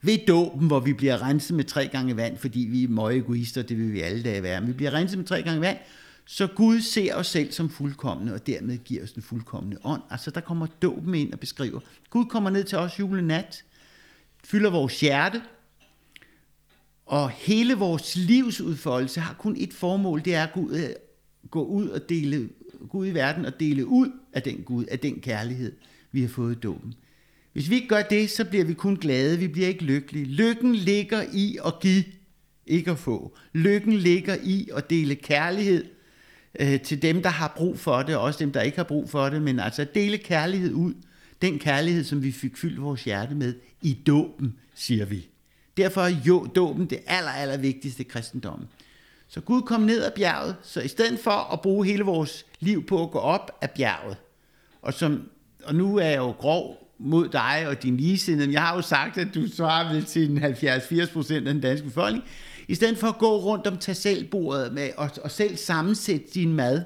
ved dåben, hvor vi bliver renset med tre gange vand, fordi vi er møge egoister, det vil vi alle dage være. Men vi bliver renset med tre gange vand, så Gud ser os selv som fuldkommende, og dermed giver os den fuldkommende ånd. Altså der kommer dåben ind og beskriver. Gud kommer ned til os julenat, fylder vores hjerte, og hele vores livsudfoldelse har kun et formål, det er at Gud gå ud og dele, gå ud i verden og dele ud af den Gud, af den kærlighed, vi har fået i dåben. Hvis vi ikke gør det, så bliver vi kun glade, vi bliver ikke lykkelige. Lykken ligger i at give, ikke at få. Lykken ligger i at dele kærlighed øh, til dem, der har brug for det, og også dem, der ikke har brug for det, men altså at dele kærlighed ud, den kærlighed, som vi fik fyldt vores hjerte med i dåben, siger vi. Derfor er jo dåben det aller, aller vigtigste kristendommen. Så Gud kom ned af bjerget, så i stedet for at bruge hele vores liv på at gå op af bjerget, og, som, og nu er jeg jo grov mod dig og din ligesindede, jeg har jo sagt, at du svarer vel til 70-80 procent af den danske befolkning, i stedet for at gå rundt om tag selv bordet med, og, og selv sammensætte din mad,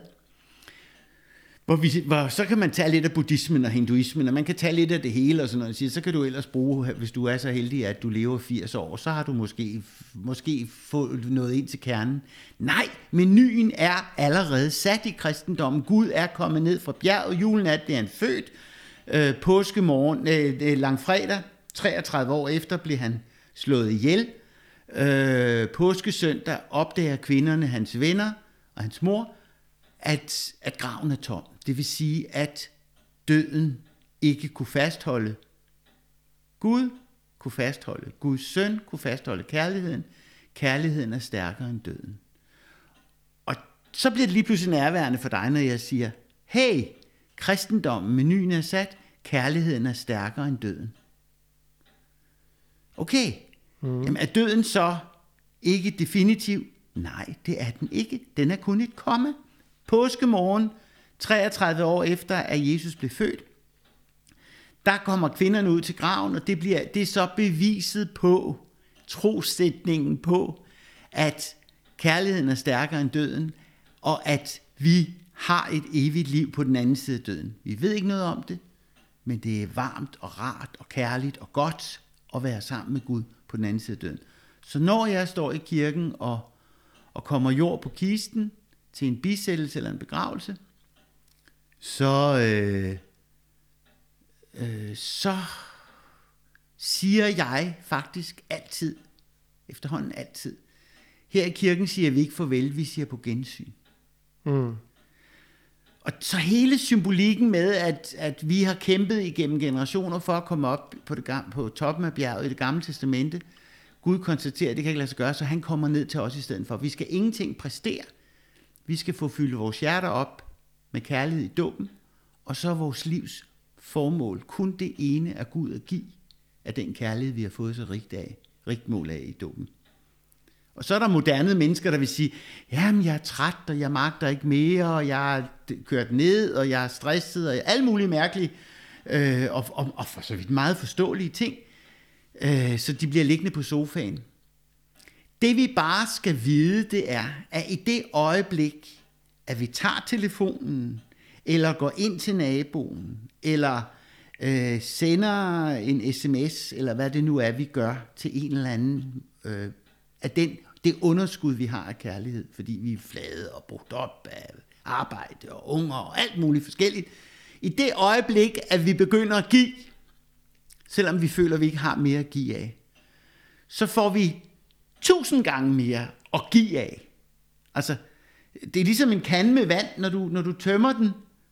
hvor, vi, hvor så kan man tage lidt af buddhismen og hinduismen, og man kan tage lidt af det hele og sådan noget. Så kan du ellers bruge, hvis du er så heldig, at du lever 80 år, så har du måske, måske fået noget ind til kernen. Nej, menuen er allerede sat i kristendommen. Gud er kommet ned fra bjerget. Julenat, det er født. Øh, påskemorgen, øh, langfredag, 33 år efter, blev han slået ihjel. Øh, påskesøndag opdager kvinderne, hans venner og hans mor, at, at graven er tom. Det vil sige, at døden ikke kunne fastholde Gud, kunne fastholde Guds søn, kunne fastholde kærligheden. Kærligheden er stærkere end døden. Og så bliver det lige pludselig nærværende for dig, når jeg siger, hey, kristendommen, menuen er sat, kærligheden er stærkere end døden. Okay, mm. Jamen, er døden så ikke definitiv? Nej, det er den ikke. Den er kun et komme. Påskemorgen, 33 år efter, at Jesus blev født, der kommer kvinderne ud til graven, og det, bliver, det er så beviset på, trosætningen på, at kærligheden er stærkere end døden, og at vi har et evigt liv på den anden side af døden. Vi ved ikke noget om det, men det er varmt og rart og kærligt og godt at være sammen med Gud på den anden side af døden. Så når jeg står i kirken og, og kommer jord på kisten til en bisættelse eller en begravelse, så, øh, øh, så siger jeg faktisk altid, efterhånden altid, her i kirken siger vi ikke farvel, vi siger på gensyn. Mm. Og så hele symbolikken med, at, at vi har kæmpet igennem generationer for at komme op på, det, på toppen af bjerget i det gamle testamente. Gud konstaterer, at det kan ikke lade sig gøre, så han kommer ned til os i stedet for. Vi skal ingenting præstere. Vi skal få fyldt vores hjerter op med kærlighed i dåben, og så er vores livs formål kun det ene af Gud at give af den kærlighed, vi har fået så rigt, af, rigt mål af i dåben. Og så er der moderne mennesker, der vil sige, jamen jeg er træt, og jeg magter ikke mere, og jeg er kørt ned, og jeg er stresset, og alle mulige mærkelige, øh, og, og, og for så vidt meget forståelige ting. Øh, så de bliver liggende på sofaen. Det vi bare skal vide, det er, at i det øjeblik, at vi tager telefonen, eller går ind til naboen, eller øh, sender en sms, eller hvad det nu er, vi gør til en eller anden øh, af den, det underskud, vi har af kærlighed, fordi vi er flade og brugt op af arbejde og unger og alt muligt forskelligt. I det øjeblik, at vi begynder at give, selvom vi føler, at vi ikke har mere at give af, så får vi tusind gange mere at give af. Altså, det er ligesom en kande med vand. Når du, når du tømmer den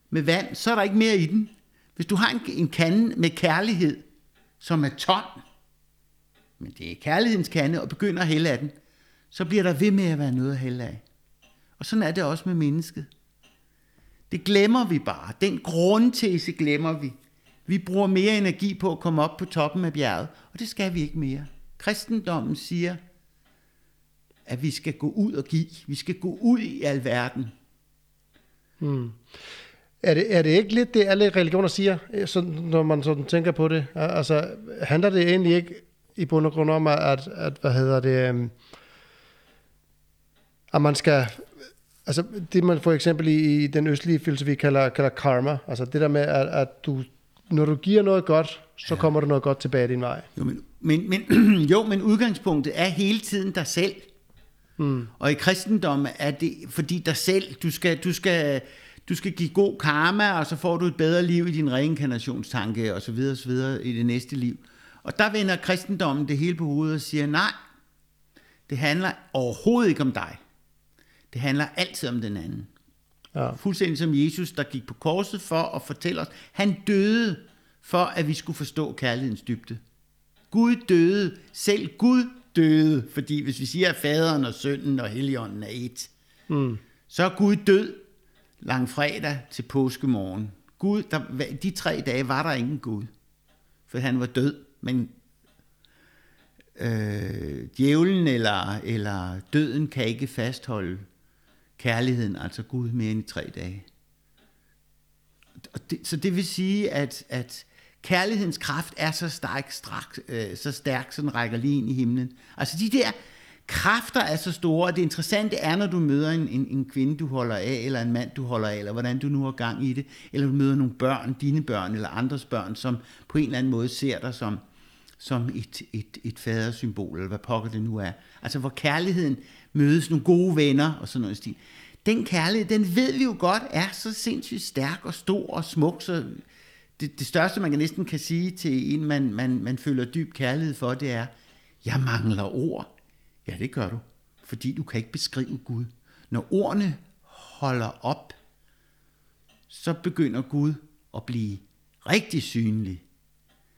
med vand, så er der ikke mere i den. Hvis du har en, en kande med kærlighed, som er tom, men det er kærlighedens kande, og begynder at hælde af den, så bliver der ved med at være noget at hælde af. Og sådan er det også med mennesket. Det glemmer vi bare. Den grundtese glemmer vi. Vi bruger mere energi på at komme op på toppen af bjerget, og det skal vi ikke mere. Kristendommen siger, at vi skal gå ud og give. Vi skal gå ud i alverden. Hmm. Er det, er det ikke lidt det, alle religioner siger, så, når man sådan tænker på det? Altså, handler det egentlig ikke i bund og grund om, at, at hvad hedder det, um, at man skal, altså det man for eksempel i, i den østlige filosofi kalder, kalder karma, altså det der med, at, at du, når du giver noget godt, så ja. kommer der noget godt tilbage din vej. Jo, men, men, men, jo, men udgangspunktet er hele tiden dig selv. Mm. Og i kristendommen er det, fordi dig selv, du skal, du skal, du skal give god karma, og så får du et bedre liv i din reinkarnationstanke, og så videre, og så videre i det næste liv. Og der vender kristendommen det hele på hovedet og siger, nej, det handler overhovedet ikke om dig. Det handler altid om den anden. Ja. Fuldstændig som Jesus, der gik på korset for at fortælle os, han døde for, at vi skulle forstå kærlighedens dybde. Gud døde, selv Gud døde, fordi hvis vi siger, at faderen og sønnen og helligånden er et, mm. så er Gud død langfredag til påskemorgen. Gud, der, de tre dage var der ingen Gud, for han var død, men øh, djævlen eller, eller døden kan ikke fastholde kærligheden, altså Gud, mere end i tre dage. Og det, så det vil sige, at, at kærlighedens kraft er så stærk, strak, øh, så stærk, så den rækker lige ind i himlen. Altså de der kræfter er så store, og det interessante er, når du møder en, en, en kvinde, du holder af, eller en mand, du holder af, eller hvordan du nu har gang i det, eller du møder nogle børn, dine børn, eller andres børn, som på en eller anden måde ser dig som, som et, et, et fadersymbol, eller hvad pokker det nu er. Altså hvor kærligheden mødes nogle gode venner, og sådan noget stil. Den kærlighed, den ved vi jo godt, er så sindssygt stærk og stor og smuk, så det, det største, man kan næsten kan sige til en, man, man, man føler dyb kærlighed for, det er, jeg mangler ord. Ja, det gør du, fordi du kan ikke beskrive Gud. Når ordene holder op, så begynder Gud at blive rigtig synlig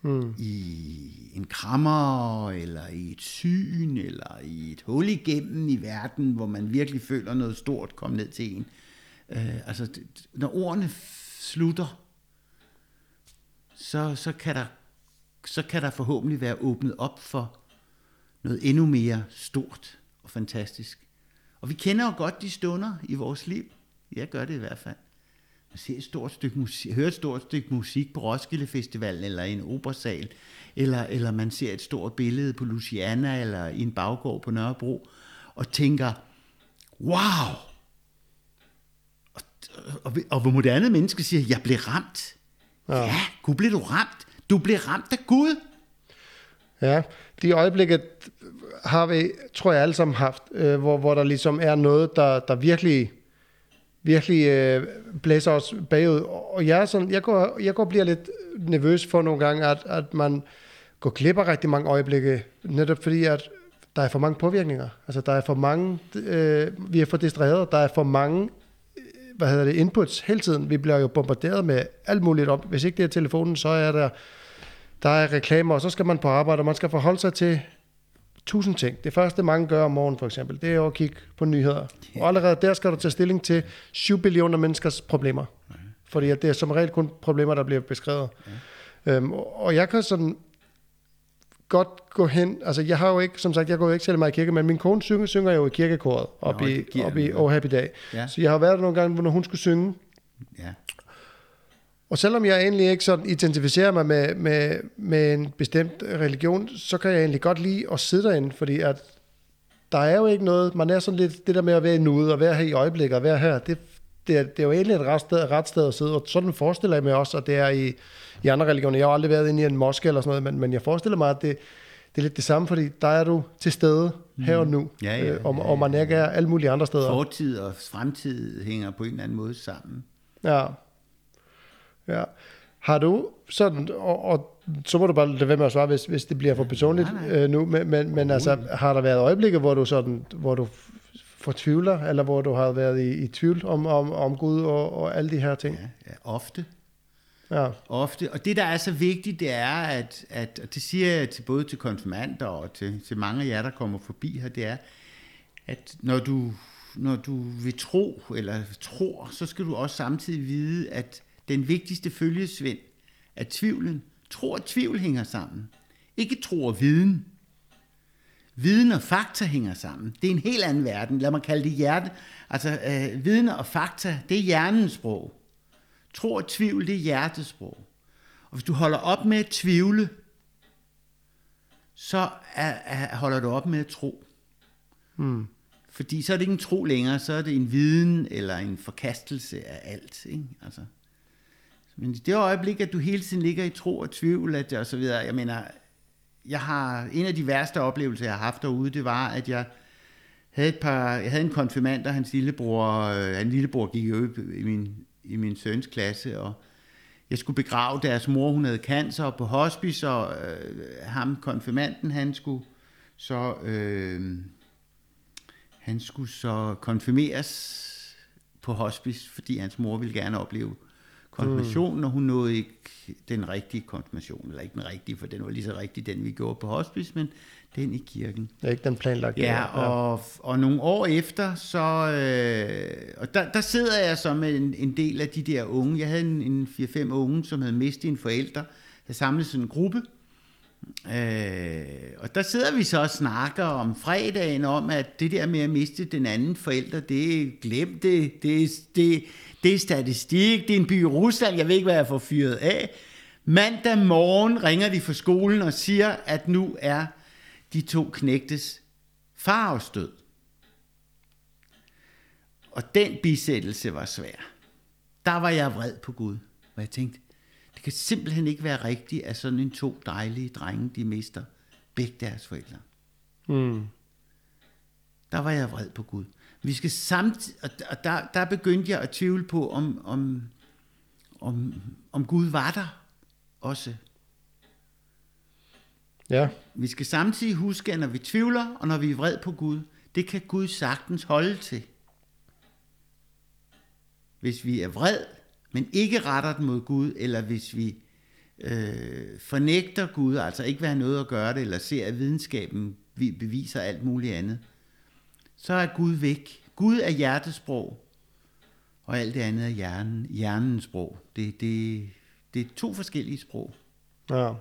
hmm. i en krammer, eller i et syn, eller i et hul igennem i verden, hvor man virkelig føler noget stort komme ned til en. Uh, altså, når ordene slutter, så, så, kan der, så kan der forhåbentlig være åbnet op for noget endnu mere stort og fantastisk. Og vi kender jo godt de stunder i vores liv. Jeg gør det i hvert fald. Man ser et stort stykke musik, hører et stort stykke musik på Roskilde Festival eller i en operasal, eller, eller man ser et stort billede på Luciana eller i en baggård på Nørrebro, og tænker, wow! Og, og, og hvor moderne mennesker siger, jeg blev ramt. Ja. ja, Gud blev du ramt. Du blev ramt af Gud. Ja, de øjeblikke har vi, tror jeg alle sammen haft, øh, hvor, hvor der ligesom er noget, der, der virkelig, virkelig øh, blæser os bagud. Og jeg, er sådan, jeg, går, jeg går bliver lidt nervøs for nogle gange, at, at man går glip af rigtig mange øjeblikke, netop fordi, at der er for mange påvirkninger. Altså, der er for mange, øh, vi er for distraheret, der er for mange hvad hedder det, inputs hele tiden. Vi bliver jo bombarderet med alt muligt op. Hvis ikke det er telefonen, så er der, der er reklamer, og så skal man på arbejde, og man skal forholde sig til tusind ting. Det første, mange gør om morgenen for eksempel, det er jo at kigge på nyheder. Og allerede der skal du tage stilling til 7 billioner menneskers problemer. Fordi at det er som regel kun problemer, der bliver beskrevet. Ja. Øhm, og jeg kan sådan godt gå hen, altså jeg har jo ikke, som sagt, jeg går jo ikke selv meget i kirke, men min kone synger, synger jo i kirkekoret op, Nå, i, op i Oh Happy Day. Ja. Så jeg har været der nogle gange, når hun skulle synge. Ja. Og selvom jeg egentlig ikke sådan identificerer mig med, med, med en bestemt religion, så kan jeg egentlig godt lide at sidde derinde, fordi at der er jo ikke noget, man er sådan lidt, det der med at være i nuet og være her i øjeblikket og være her, det, det, er, det er jo egentlig et ret sted, ret sted at sidde, og sådan forestiller jeg mig også, at det er i, i andre religioner. Jeg har aldrig været inde i en moské eller sådan noget, men, men jeg forestiller mig, at det, det er lidt det samme, fordi der er du til stede her og nu, mm. ja, ja, øh, og, og man ikke er alle mulige andre steder. Fortid og fremtid hænger på en eller anden måde sammen. Ja. Ja. Har du sådan, og, og så må du bare lade være med at svare, hvis, hvis det bliver for personligt øh, nu, men, men, men altså, har der været øjeblikke, hvor du sådan, hvor du fortvivler, eller hvor du har været i, i tvivl om, om, om Gud og, og alle de her ting? Ja, ja ofte. Ja. Ofte. Og det, der er så vigtigt, det er, at, at og det siger jeg til både til konfirmander og til, til mange af jer, der kommer forbi her, det er, at når du, når du vil tro, eller tror, så skal du også samtidig vide, at den vigtigste følgesvend er tvivlen. Tro og tvivl hænger sammen. Ikke tro og viden. Viden og fakta hænger sammen. Det er en helt anden verden. Lad mig kalde det hjerte. Altså, øh, viden og fakta, det er hjernens sprog. Tro og tvivl, det er hjertesprog. Og hvis du holder op med at tvivle, så er, er, holder du op med at tro. Hmm. Fordi så er det ikke en tro længere, så er det en viden eller en forkastelse af alt. Ikke? Altså. Men i det øjeblik, at du hele tiden ligger i tro og tvivl, at, og så videre, jeg mener, jeg har, en af de værste oplevelser, jeg har haft derude, det var, at jeg havde et par, jeg havde en konfirmand, og hans lillebror, øh, hans lillebror gik jo i min, i min søns klasse, og jeg skulle begrave deres mor, hun havde cancer på hospice, og øh, ham, konfirmanden, han skulle så, øh, han skulle så konfirmeres på hospice, fordi hans mor ville gerne opleve konfirmation, mm. og hun nåede ikke den rigtige konfirmation, eller ikke den rigtige, for den var lige så rigtig, den vi gjorde på hospice, men den i kirken. Det er ikke den planlagt. Ja, og, og nogle år efter, så, øh, og der, der sidder jeg så med en, en del af de der unge. Jeg havde en, en 4-5 unge, som havde mistet en forælder, der samlet sådan en gruppe, Øh, og der sidder vi så og snakker om fredagen om, at det der med at miste den anden forælder, det er glemt det. Det, det, det er statistik, det er en by i Rusland, jeg ved ikke, hvad jeg får fyret af. Mandag morgen ringer de fra skolen og siger, at nu er de to knægtes far afstød. Og den bisættelse var svær. Der var jeg vred på Gud, og jeg tænkte, det kan simpelthen ikke være rigtigt, at sådan en to dejlige drenge, de mister begge deres forældre. Mm. Der var jeg vred på Gud. Vi skal samtidig, og der, der begyndte jeg at tvivle på, om, om, om, om Gud var der også. Ja. Vi skal samtidig huske, at når vi tvivler, og når vi er vred på Gud, det kan Gud sagtens holde til. Hvis vi er vred, men ikke retter den mod Gud, eller hvis vi øh, fornægter Gud, altså ikke vil have noget at gøre det, eller ser, at videnskaben beviser alt muligt andet, så er Gud væk. Gud er hjertesprog, og alt det andet er hjernen, hjernens sprog. Det, det, det er to forskellige sprog. Ja.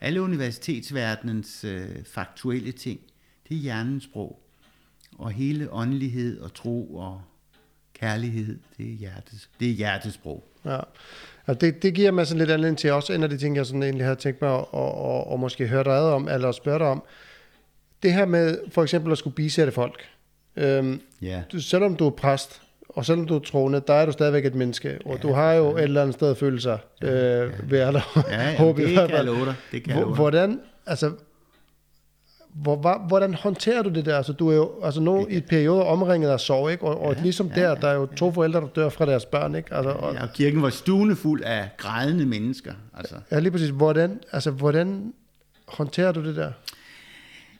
Alle universitetsverdenens øh, faktuelle ting, det er hjernens sprog. Og hele åndelighed og tro og kærlighed, det er, hjertes, det er hjertesprog. Ja. Altså det, det giver mig sådan lidt anledning til også en af de ting, jeg sådan egentlig havde tænkt mig at, at, at, at måske høre dig om, eller spørge dig om. Det her med for eksempel at skulle bisætte folk. Øhm, du, selvom du er præst, og selvom du er troende, der er du stadigvæk et menneske, og ja, du har jo ja. et eller andet sted følelser ja, øh, ja. ved at ja, ja, håbe, det kan jeg love dig. Det kan jeg love dig. Hvordan, altså, hvor, hvordan håndterer du det der? Altså, du er jo altså, nu i et periode omringet af sorg, ikke? Og, og ja, ligesom ja, der, der er jo to forældre, der dør fra deres børn, ikke? Altså, og, ja, og kirken var stuende fuld af grædende mennesker. Altså. Ja, lige præcis. Hvordan, altså, hvordan håndterer du det der?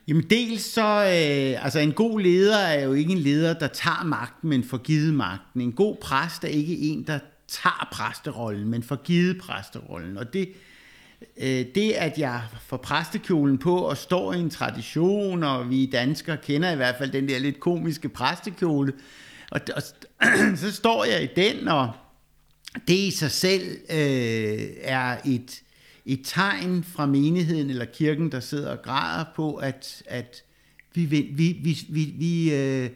Jamen dels så, øh, altså en god leder er jo ikke en leder, der tager magten, men får givet magten. En god præst er ikke en, der tager præsterollen, men får givet præsterollen. Og det, øh, det, at jeg får præstekjolen på og står i en tradition, og vi danskere kender i hvert fald den der lidt komiske præstekjole, og, og så står jeg i den, og det i sig selv øh, er et et tegn fra menigheden eller kirken, der sidder og græder på, at, at vi, vi, vi, vi, vi, øh,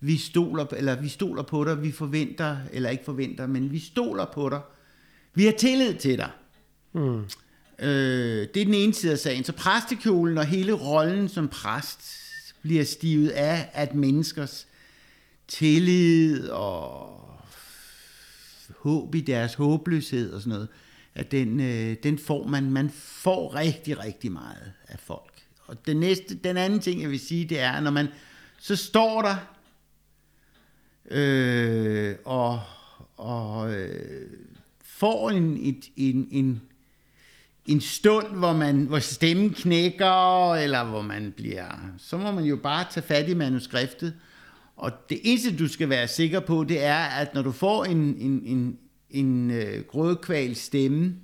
vi, stoler, eller vi stoler på dig, vi forventer, eller ikke forventer, men vi stoler på dig. Vi har tillid til dig. Mm. Øh, det er den ene side af sagen. Så præstekjolen og hele rollen som præst bliver stivet af, at menneskers tillid og håb i deres håbløshed og sådan noget, at den, øh, den får man, man får rigtig, rigtig meget af folk. Og den, næste, den anden ting, jeg vil sige, det er, når man så står der øh, og, og øh, får en, et, en, en, en stund, hvor, man, hvor stemmen knækker, eller hvor man bliver, så må man jo bare tage fat i manuskriptet. Og det eneste, du skal være sikker på, det er, at når du får en, en, en, en øh, grødkval stemme,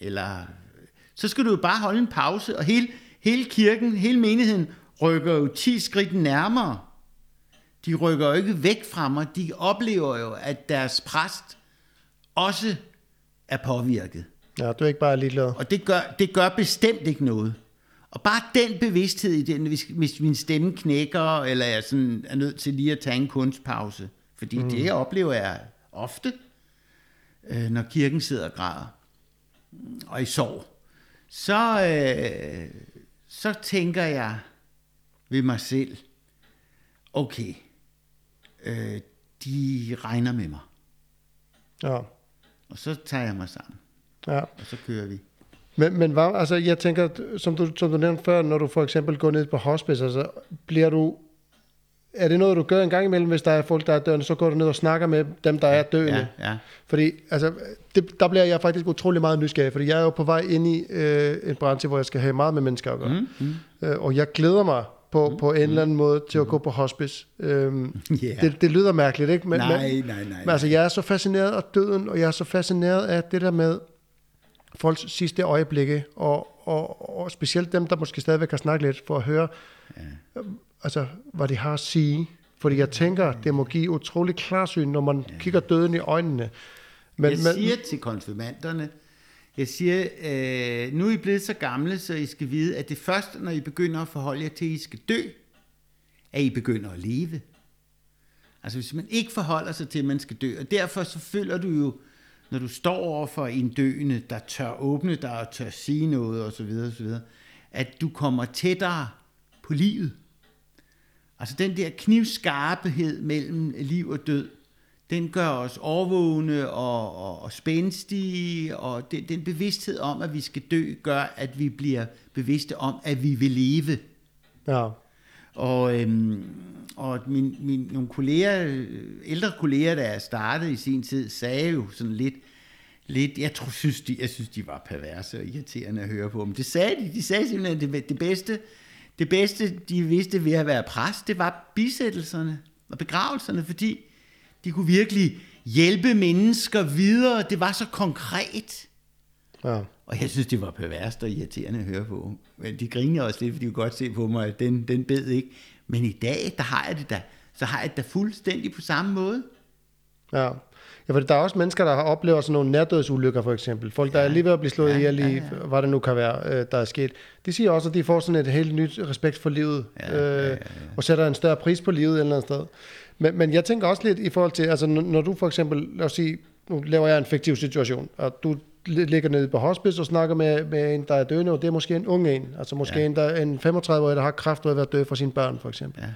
eller, så skal du jo bare holde en pause, og hele, hele kirken, hele menigheden rykker jo 10 skridt nærmere. De rykker jo ikke væk fra mig, de oplever jo, at deres præst også er påvirket. Ja, du er ikke bare ligeglad. Og det gør, det gør bestemt ikke noget. Og bare den bevidsthed i den, hvis, hvis min stemme knækker, eller jeg sådan er nødt til lige at tage en kunstpause. Fordi mm. det jeg oplever jeg ofte, øh, når kirken sidder og græder og i sorg, så, øh, så tænker jeg ved mig selv, okay, øh, de regner med mig. Ja. Og så tager jeg mig sammen. Ja. Og så kører vi. Men, men hvad, altså, jeg tænker, som du, som du nævnte før, når du for eksempel går ned på hospice, altså, bliver du er det noget, du gør en gang imellem, hvis der er folk, der er døende, så går du ned og snakker med dem, der er døende? Ja, ja. Fordi altså, det, der bliver jeg faktisk utrolig meget nysgerrig, fordi jeg er jo på vej ind i øh, en branche, hvor jeg skal have meget med mennesker at gøre. Mm, mm. Øh, og jeg glæder mig på, mm. på en eller anden måde til at gå på hospice. Øhm, yeah. det, det lyder mærkeligt, ikke? Men, nej, nej, nej, nej. Men altså, jeg er så fascineret af døden, og jeg er så fascineret af det der med folks sidste øjeblikke, og, og, og specielt dem, der måske stadigvæk har snakket lidt, for at høre, ja. Altså, hvad de har at sige. Fordi jeg tænker, det må give utrolig klarsyn, når man ja. kigger døden i øjnene. Men, jeg siger men, til konfirmanderne, jeg siger, øh, nu er I blevet så gamle, så I skal vide, at det først, når I begynder at forholde jer til, at I skal dø, at I begynder at leve. Altså hvis man ikke forholder sig til, at man skal dø, og derfor så føler du jo, når du står over for en døende, der tør åbne dig og tør sige noget osv., osv., at du kommer tættere på livet. Altså den der knivskarpehed mellem liv og død, den gør os overvågne og, og, og spændstige, og det, den bevidsthed om, at vi skal dø, gør, at vi bliver bevidste om, at vi vil leve. Ja. Og, øhm, og min, min, nogle kolleger, ældre kolleger, der startede i sin tid, sagde jo sådan lidt, lidt jeg, tror, synes, de, jeg synes, de var perverse og irriterende at høre på. Men det sagde de. De sagde simpelthen, det, det bedste, det bedste, de vidste ved at være præst, det var bisættelserne og begravelserne, fordi de kunne virkelig hjælpe mennesker videre. Det var så konkret. Ja. Og jeg synes, det var perverst og irriterende at høre på. Men de griner også lidt, fordi de kunne godt se på mig, at den, den bed ikke. Men i dag, der har jeg det da, så har jeg det da fuldstændig på samme måde. Ja. Ja, for der er også mennesker, der har oplevet sådan nogle nærdødsulykker, for eksempel. Folk, der ja. er lige ved at blive slået ja, ihjel i, ja, ja. hvad det nu kan være, øh, der er sket. De siger også, at de får sådan et helt nyt respekt for livet, ja, ja, ja, ja. Øh, og sætter en større pris på livet et eller andet sted. Men, men jeg tænker også lidt i forhold til, altså når du for eksempel, lad os sige, nu laver jeg en fiktiv situation, og du ligger nede på hospice og snakker med, med en, der er døende, og det er måske en ung en, altså måske ja. en, der en 35-årig, der har kræft og er været død for sine børn, for eksempel. Ja.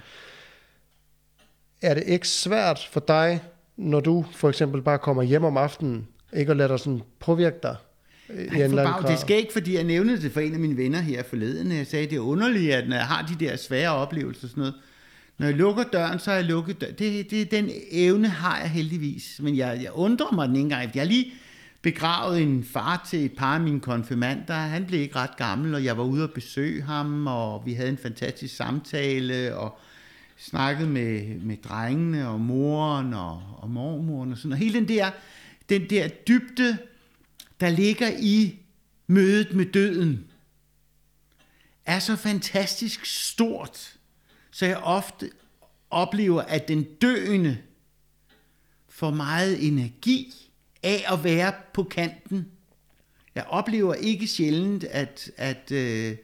Er det ikke svært for dig, når du for eksempel bare kommer hjem om aftenen, ikke at lade dig sådan påvirke dig? Nej, en for det skal ikke, fordi jeg nævnte det for en af mine venner her forleden. Jeg sagde, det er underligt, at når jeg har de der svære oplevelser og sådan noget, når jeg lukker døren, så har jeg lukket døren. Det, det, den evne har jeg heldigvis. Men jeg, jeg undrer mig den ene gang. Jeg har lige begravet en far til et par af mine konfirmander. Han blev ikke ret gammel, og jeg var ude og besøge ham, og vi havde en fantastisk samtale, og snakket med, med drengene, og moren, og, og mormoren, og sådan. Og hele den der, den der dybde, der ligger i mødet med døden, er så fantastisk stort, så jeg ofte oplever, at den døende får meget energi af at være på kanten. Jeg oplever ikke sjældent, at, at øh,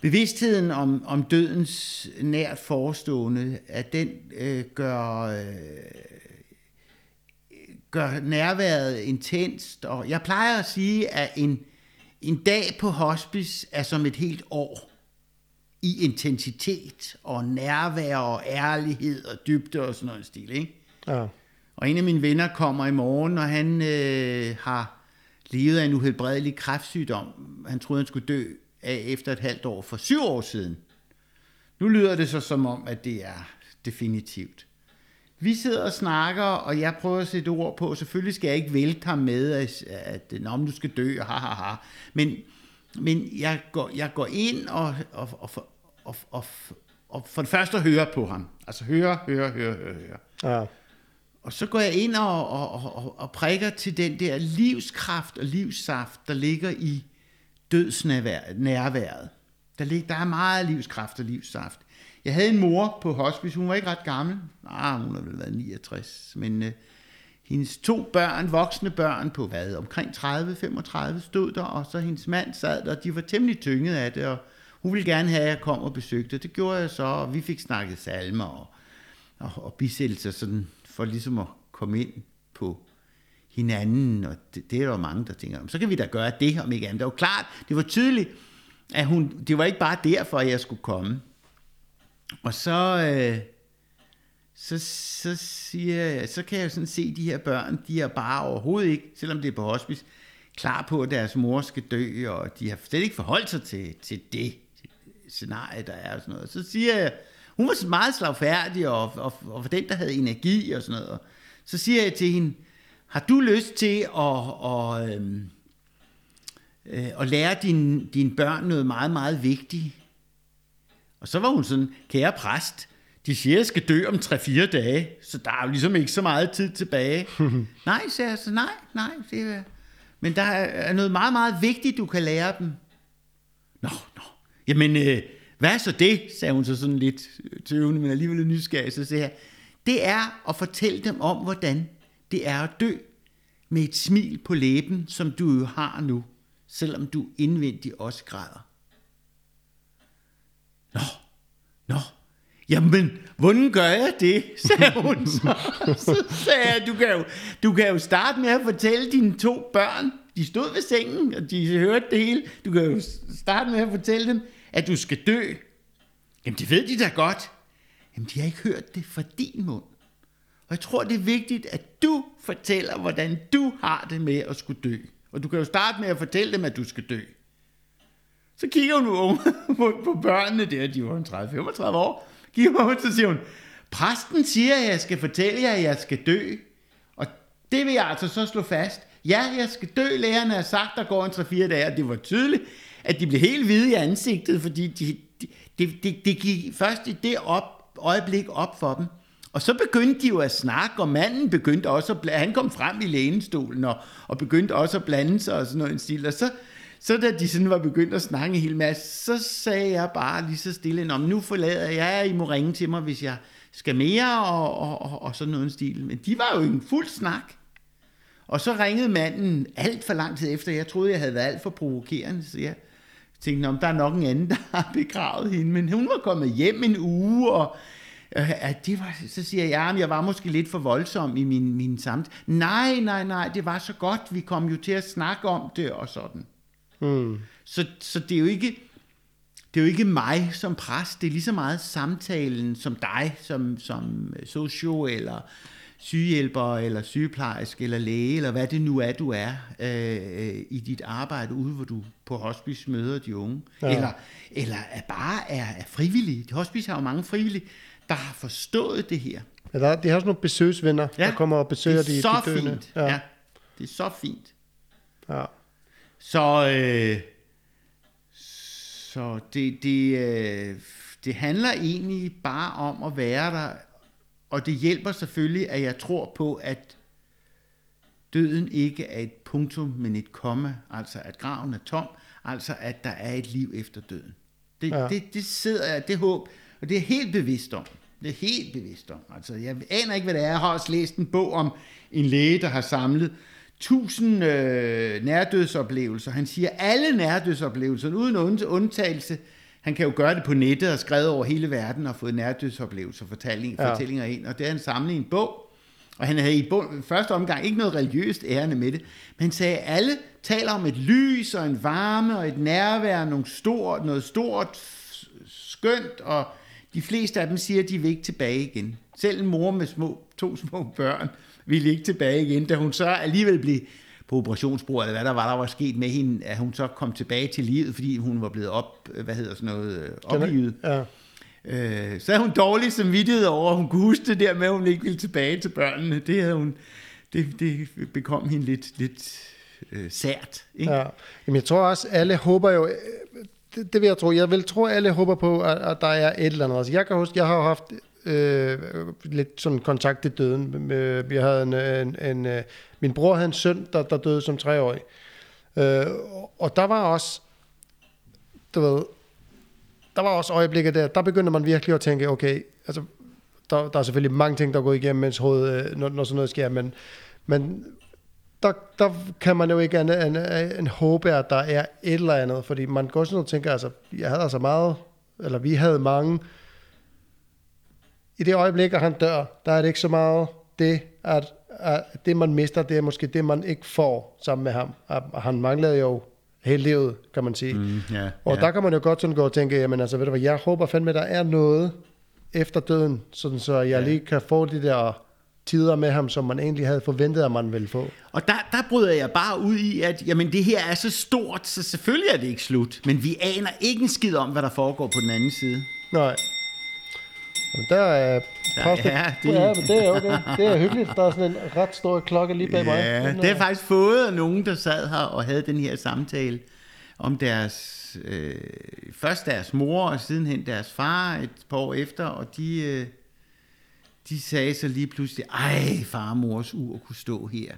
bevidstheden om, om dødens nært forestående, at den øh, gør, øh, gør nærværet intenst. Og jeg plejer at sige, at en, en dag på hospice er som et helt år i intensitet og nærvær og ærlighed og dybde og sådan noget stil, ikke? Ja. Og en af mine venner kommer i morgen, og han øh, har levet af en uhelbredelig kræftsygdom. Han troede, han skulle dø af efter et halvt år for syv år siden. Nu lyder det så som om, at det er definitivt. Vi sidder og snakker, og jeg prøver at sætte ord på, selvfølgelig skal jeg ikke vælte ham med, at, at at du skal dø, ha, ha, ha. Men men jeg går, jeg går ind og, og, og, og, og, og for det første hører på ham. Altså høre, høre, høre, høre, høre. Ja. Og så går jeg ind og, og, og, og prikker til den der livskraft og livssaft, der ligger i dødsnærværet. Der, lig, der er meget livskraft og livssaft. Jeg havde en mor på hospice, hun var ikke ret gammel. Ah, hun har vel været 69, men øh, hendes to børn, voksne børn på hvad, omkring 30-35 stod der, og så hendes mand sad der, og de var temmelig tynget af det, og hun ville gerne have, at jeg kom og besøgte. Det gjorde jeg så, og vi fik snakket salmer og, og, og bisættelser, sådan, for ligesom at komme ind på hinanden, og det, det er der mange, der tænker, så kan vi da gøre det, om ikke andet. Det var klart, det var tydeligt, at hun, det var ikke bare derfor, at jeg skulle komme. Og så, øh, så, så, siger jeg, så kan jeg sådan se de her børn, de er bare overhovedet ikke, selvom det er på hospice, klar på, at deres mor skal dø, og de har slet ikke forholdt sig til, til det scenarie, der er og sådan noget. Så siger jeg, hun var meget slagfærdig, og, og, og for den, der havde energi og sådan noget. Så siger jeg til hende, har du lyst til at, og, øhm, øh, at lære dine din børn noget meget, meget vigtigt? Og så var hun sådan, kære præst, de siger, at jeg skal dø om 3-4 dage, så der er jo ligesom ikke så meget tid tilbage. nej, sagde jeg så, nej, nej, det er... Men der er noget meget, meget vigtigt, du kan lære dem. Nå, nå, jamen, øh, hvad er så det, sagde hun så sådan lidt tøvende, men alligevel nysgerrig, så siger jeg, det er at fortælle dem om, hvordan det er at dø med et smil på læben, som du jo har nu, selvom du indvendigt også græder. Nå, nå, jamen, hvordan gør jeg det, sagde hun så. Så sagde jeg, du kan, jo, du kan jo starte med at fortælle dine to børn, de stod ved sengen, og de hørte det hele, du kan jo starte med at fortælle dem, at du skal dø. Jamen, det ved de da godt. Jamen, de har ikke hørt det fra din mund. Og jeg tror, det er vigtigt, at du fortæller, hvordan du har det med at skulle dø. Og du kan jo starte med at fortælle dem, at du skal dø. Så kigger hun på, på børnene der, de var 30-35 år. Kigger hun, så siger hun, præsten siger, at jeg skal fortælle jer, at jeg skal dø. Og det vil jeg altså så slå fast. Ja, jeg skal dø, lærerne har sagt, der går en 3-4 dage, og det var tydeligt, at de blev helt hvide i ansigtet, fordi de, de, det, det, det gik først i det op, øjeblik op for dem. Og så begyndte de jo at snakke, og manden begyndte også at blande, han kom frem i lænestolen og, og begyndte også at blande sig og sådan noget en stil. Og så, så da de sådan var begyndt at snakke en hel masse, så sagde jeg bare lige så stille, om nu forlader jeg, I må ringe til mig, hvis jeg skal mere og, og, og, og sådan noget en stil. Men de var jo en fuld snak. Og så ringede manden alt for lang tid efter. Jeg troede, jeg havde været alt for provokerende, så jeg tænkte, om der er nok en anden, der har begravet hende. Men hun var kommet hjem en uge, og at det var, så siger jeg, at jeg var måske lidt for voldsom i min, min samtale. Nej, nej, nej, det var så godt. Vi kom jo til at snakke om det og sådan. Mm. Så, så det er jo ikke det er jo ikke mig som præst, det er lige så meget samtalen som dig, som, som socio eller sygehjælper eller sygeplejerske eller læge, eller hvad det nu er, du er øh, i dit arbejde ude, hvor du på hospice møder de unge. Ja. Eller, eller er bare er, er frivillige. Hospice har jo mange frivillige, der har forstået det her. Ja, der, de har også nogle besøgsvenner, ja, der kommer og besøger de, så de døende. Fint. Ja. ja, det er så fint. Ja. Så, øh, så det, det, øh, det handler egentlig bare om at være der og det hjælper selvfølgelig, at jeg tror på, at døden ikke er et punktum, men et komma, altså at graven er tom, altså at der er et liv efter døden. Det, ja. det, det sidder jeg, det håb, og det er helt bevidst om. Det er helt bevidst om. Altså, jeg aner ikke, hvad det er. Jeg har også læst en bog om en læge, der har samlet tusind øh, nærdødsoplevelser. Han siger, alle nærdødsoplevelser, uden undtagelse, han kan jo gøre det på nettet og skrevet over hele verden og fået nærdødsoplevelser og fortællinger, ja. fortællinger ind. Og det er han samlet i en bog. Og han havde i bund, første omgang ikke noget religiøst ærende med det. Men han sagde, at alle taler om et lys og en varme og et nærvær, noget stort, noget stort, skønt, og de fleste af dem siger, at de vil ikke tilbage igen. Selv en mor med små, to små børn ville ikke tilbage igen, da hun så alligevel blev på operationsbordet, eller hvad der var, der var sket med hende, at hun så kom tilbage til livet, fordi hun var blevet op, hvad hedder sådan noget, øh, oplivet. Ja. Øh, så havde hun dårlig samvittighed over, at hun kunne huske det der med, at hun ikke ville tilbage til børnene. Det havde hun, det, det bekom hende lidt, lidt øh, sært. Ikke? Ja. Jamen, jeg tror også, alle håber jo, øh, det, det vil jeg tro, jeg vil tro, at alle håber på, at, at der er et eller andet. Altså, jeg kan huske, jeg har haft øh, lidt sådan kontakt til døden. Øh, vi havde en, en, en, øh, min bror havde en søn, der, der døde som treårig. Øh, og der var også, du ved, der var også øjeblikke der, der begyndte man virkelig at tænke, okay, altså, der, der er selvfølgelig mange ting, der går igennem mens hovedet, øh, når, når sådan noget sker, men, men der, der kan man jo ikke andet end en håbe, at der er et eller andet, fordi man går sådan og tænker, altså, jeg havde altså meget, eller vi havde mange, i det øjeblik, at han dør, der er det ikke så meget det, at, at det man mister, det er måske det, man ikke får sammen med ham. At han manglede jo hele livet, kan man sige. Mm, yeah, og yeah. der kan man jo godt sådan gå og tænke, jamen altså, ved du hvad, jeg håber fandme, der er noget efter døden, sådan så jeg yeah. lige kan få de der tider med ham, som man egentlig havde forventet, at man ville få. Og der, der bryder jeg bare ud i, at jamen, det her er så stort, så selvfølgelig er det ikke slut. Men vi aner ikke en skid om, hvad der foregår på den anden side. Nej. Men der er postet. Ja, det... Ja, men det er okay. Det er hyggeligt. Der er sådan en ret stor klokke lige bag ja, mig. Ja, det er faktisk fået af nogen, der sad her og havde den her samtale. om deres, øh, først deres mor, og sidenhen deres far et par år efter, og de, øh, de sagde så lige pludselig, ej, farmors ur kunne stå her.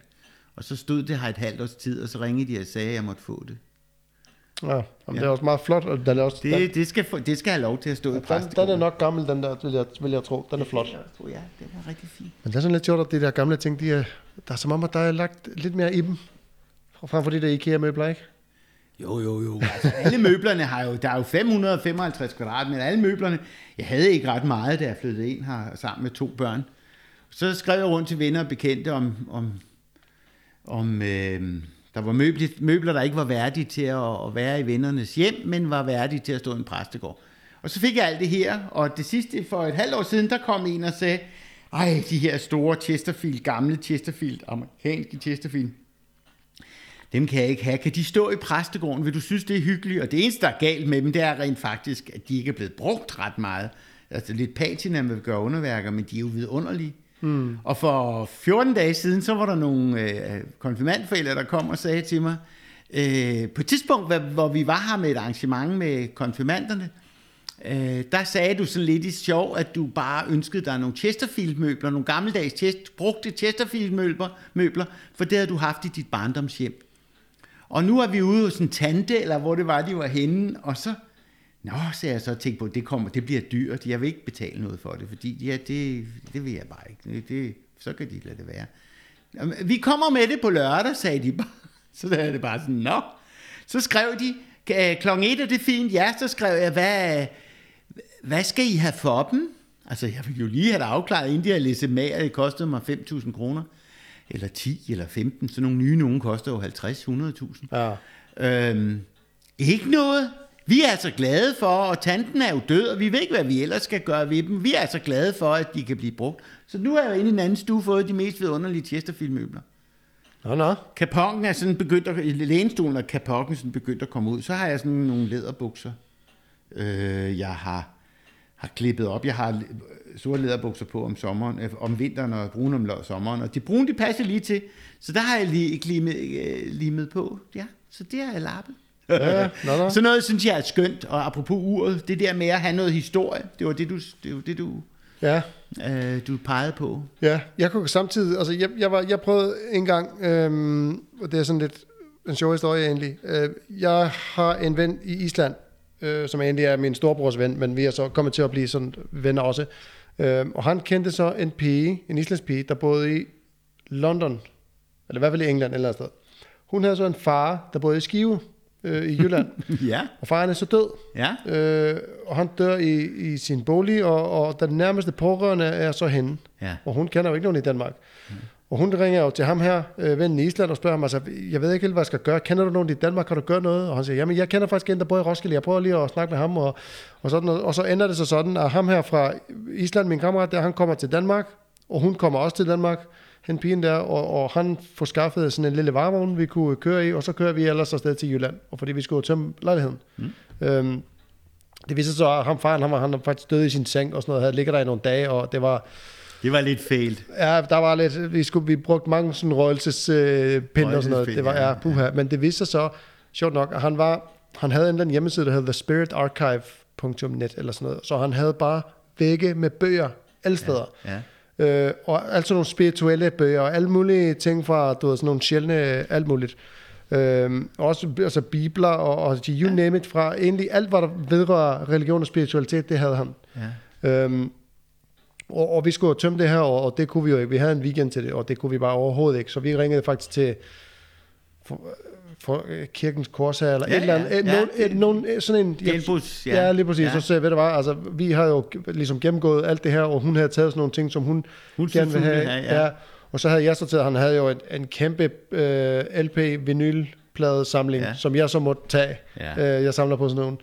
Og så stod det her et halvt års tid, og så ringede de og sagde, at jeg måtte få det. Ja, jamen, ja. det er også meget flot, og den er også... Det, den, det, skal, det skal have lov til at stå ja, i den, den er nok gammel, den der, vil jeg, vil jeg tro. Den er flot. Ja, ja, den er rigtig fin. Men det er sådan lidt sjovt, at de der gamle ting, de er, der er som om, at der er lagt lidt mere i dem, frem for de der IKEA-møbler, ikke? Jo, jo, jo. Altså, alle møblerne har jo, der er jo 555 kvadratmeter, alle møblerne. Jeg havde ikke ret meget, da jeg flyttede ind her sammen med to børn. Så skrev jeg rundt til venner og bekendte om, om, om øh, der var møbler, møbler, der ikke var værdige til at, at være i vennernes hjem, men var værdige til at stå i en præstegård. Og så fik jeg alt det her, og det sidste for et halvt år siden, der kom en og sagde, ej, de her store Chesterfield, gamle Chesterfield, amerikanske Chesterfield, dem kan jeg ikke have. Kan de stå i præstegården? Vil du synes, det er hyggeligt? Og det eneste, der er galt med dem, det er rent faktisk, at de ikke er blevet brugt ret meget. Altså lidt patina, vil gøre underværker, men de er jo vidunderlige. Mm. Og for 14 dage siden, så var der nogle øh, konfirmandforældre, der kom og sagde til mig, øh, på et tidspunkt, hvor vi var her med et arrangement med konfirmanderne, øh, der sagde du sådan lidt i sjov, at du bare ønskede dig nogle Chesterfield-møbler, nogle gammeldags chest, brugte Chesterfield-møbler, møbler, for det havde du haft i dit barndomshjem. Og nu er vi ude hos en tante, eller hvor det var, de var henne, og så, nå, så jeg så tænkt på, det, kommer, det bliver dyrt, jeg vil ikke betale noget for det, fordi ja, det, det vil jeg bare ikke, det, så kan de lade det være. Vi kommer med det på lørdag, sagde de bare. Så der er det bare sådan, nå. Så skrev de, klokken et er det fint, ja, så skrev jeg, hvad, hvad skal I have for dem? Altså, jeg ville jo lige have det afklaret, inden de har læst med, at det kostede mig 5.000 kroner eller 10 eller 15. Så nogle nye nogen koster jo 50-100.000. Ja. Øhm, ikke noget. Vi er altså glade for, og tanten er jo død, og vi ved ikke, hvad vi ellers skal gøre ved dem. Vi er altså glade for, at de kan blive brugt. Så nu er jeg jo inde i en anden stue fået de mest vidunderlige Chesterfield-møbler. Nå, nå. Kapongen er sådan begyndt at, lænestolen er kapongen sådan begyndt at komme ud. Så har jeg sådan nogle læderbukser. Øh, jeg har, har klippet op. Jeg har sorte læderbukser på om sommeren, øh, om vinteren og brune om sommeren. Og de brune, de passer lige til. Så der har jeg lige limet, øh, limet på. Ja, så det har jeg lappet. Ja, no, no. Så noget synes jeg er skønt, og apropos uret, det der med at have noget historie, det var det, du, det var det, du, ja. øh, du pegede på. Ja, jeg kunne samtidig, altså jeg, jeg, var, jeg prøvede en gang, øhm, og det er sådan lidt en sjov historie egentlig, øh, jeg har en ven i Island, øh, som egentlig er min storebrors ven, men vi er så kommet til at blive sådan venner også, Øh, og han kendte så en pige, en islandsk pige, der boede i London, eller i hvert fald i England eller et sted. Hun havde så en far, der boede i Skive øh, i Jylland. ja. Og faren er så død. Ja. Øh, og han dør i, i sin bolig, og, og den nærmeste pårørende er så hende. Ja. Og hun kender jo ikke nogen i Danmark. Mm. Og hun ringer jo til ham her, øh, vennen i Island, og spørger ham, altså, jeg ved ikke helt, hvad jeg skal gøre. Kender du nogen i Danmark? Kan du gøre noget? Og han siger, jamen, jeg kender faktisk en, der bor i Roskilde. Jeg prøver lige at snakke med ham. Og, og, sådan, og så ender det så sådan, at ham her fra Island, min kammerat der, han kommer til Danmark, og hun kommer også til Danmark, hen pigen der, og, og han får skaffet sådan en lille varevogn, vi kunne køre i, og så kører vi ellers afsted til Jylland, og fordi vi skulle tømme lejligheden. Mm. Øhm, det viser så, at ham faren, han var, han var faktisk død i sin seng og sådan noget, han ligger der i nogle dage, og det var, det var lidt fejlt. Ja, der var lidt, vi, skulle, vi brugte mange sådan røgelsespinde øh, og sådan noget. Det var, ja, puha. Men det viste sig så, sjovt nok, at han var, han havde en hjemmeside, der hed thespiritarchive.net eller sådan noget. Så han havde bare vægge med bøger alle steder. Ja, ja. Øh, og altså nogle spirituelle bøger, og alle mulige ting fra, du ved, sådan nogle sjældne, alt muligt. Øhm, også altså bibler og, og you ja. name it fra egentlig alt, hvad der vedrører religion og spiritualitet, det havde han. Ja. Øhm, og, og vi skulle tømme det her, og, og det kunne vi jo ikke. Vi havde en weekend til det, og det kunne vi bare overhovedet ikke. Så vi ringede faktisk til for, for øh, kirkens korshær, eller ja, et eller andet. Ja, et, ja, nogen, et, nogen, sådan en... Genbus, ja. ja, lige præcis. Ja. Så sagde ved du hvad, altså, vi har jo ligesom gennemgået alt det her, og hun havde taget sådan nogle ting, som hun, hun gerne ville have. have ja. ja. Og så havde jeg så til, han havde jo en, en kæmpe øh, LP vinyl samling, ja. som jeg så måtte tage. Ja. Øh, jeg samler på sådan nogle.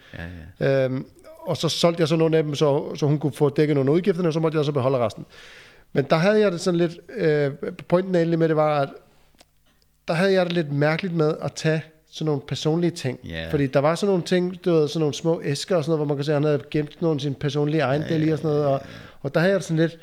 Ja, ja. Øhm, og så solgte jeg så nogle af dem, så, så hun kunne få dækket nogle udgifter, og så måtte jeg så beholde resten. Men der havde jeg det sådan lidt, øh, pointen egentlig med det var, at der havde jeg det lidt mærkeligt med at tage sådan nogle personlige ting. Yeah. Fordi der var sådan nogle ting, du ved, sådan nogle små æsker og sådan noget, hvor man kan se, at han havde gemt nogle af sine personlige ejendele yeah, i og sådan noget. Og, og der havde jeg det sådan lidt,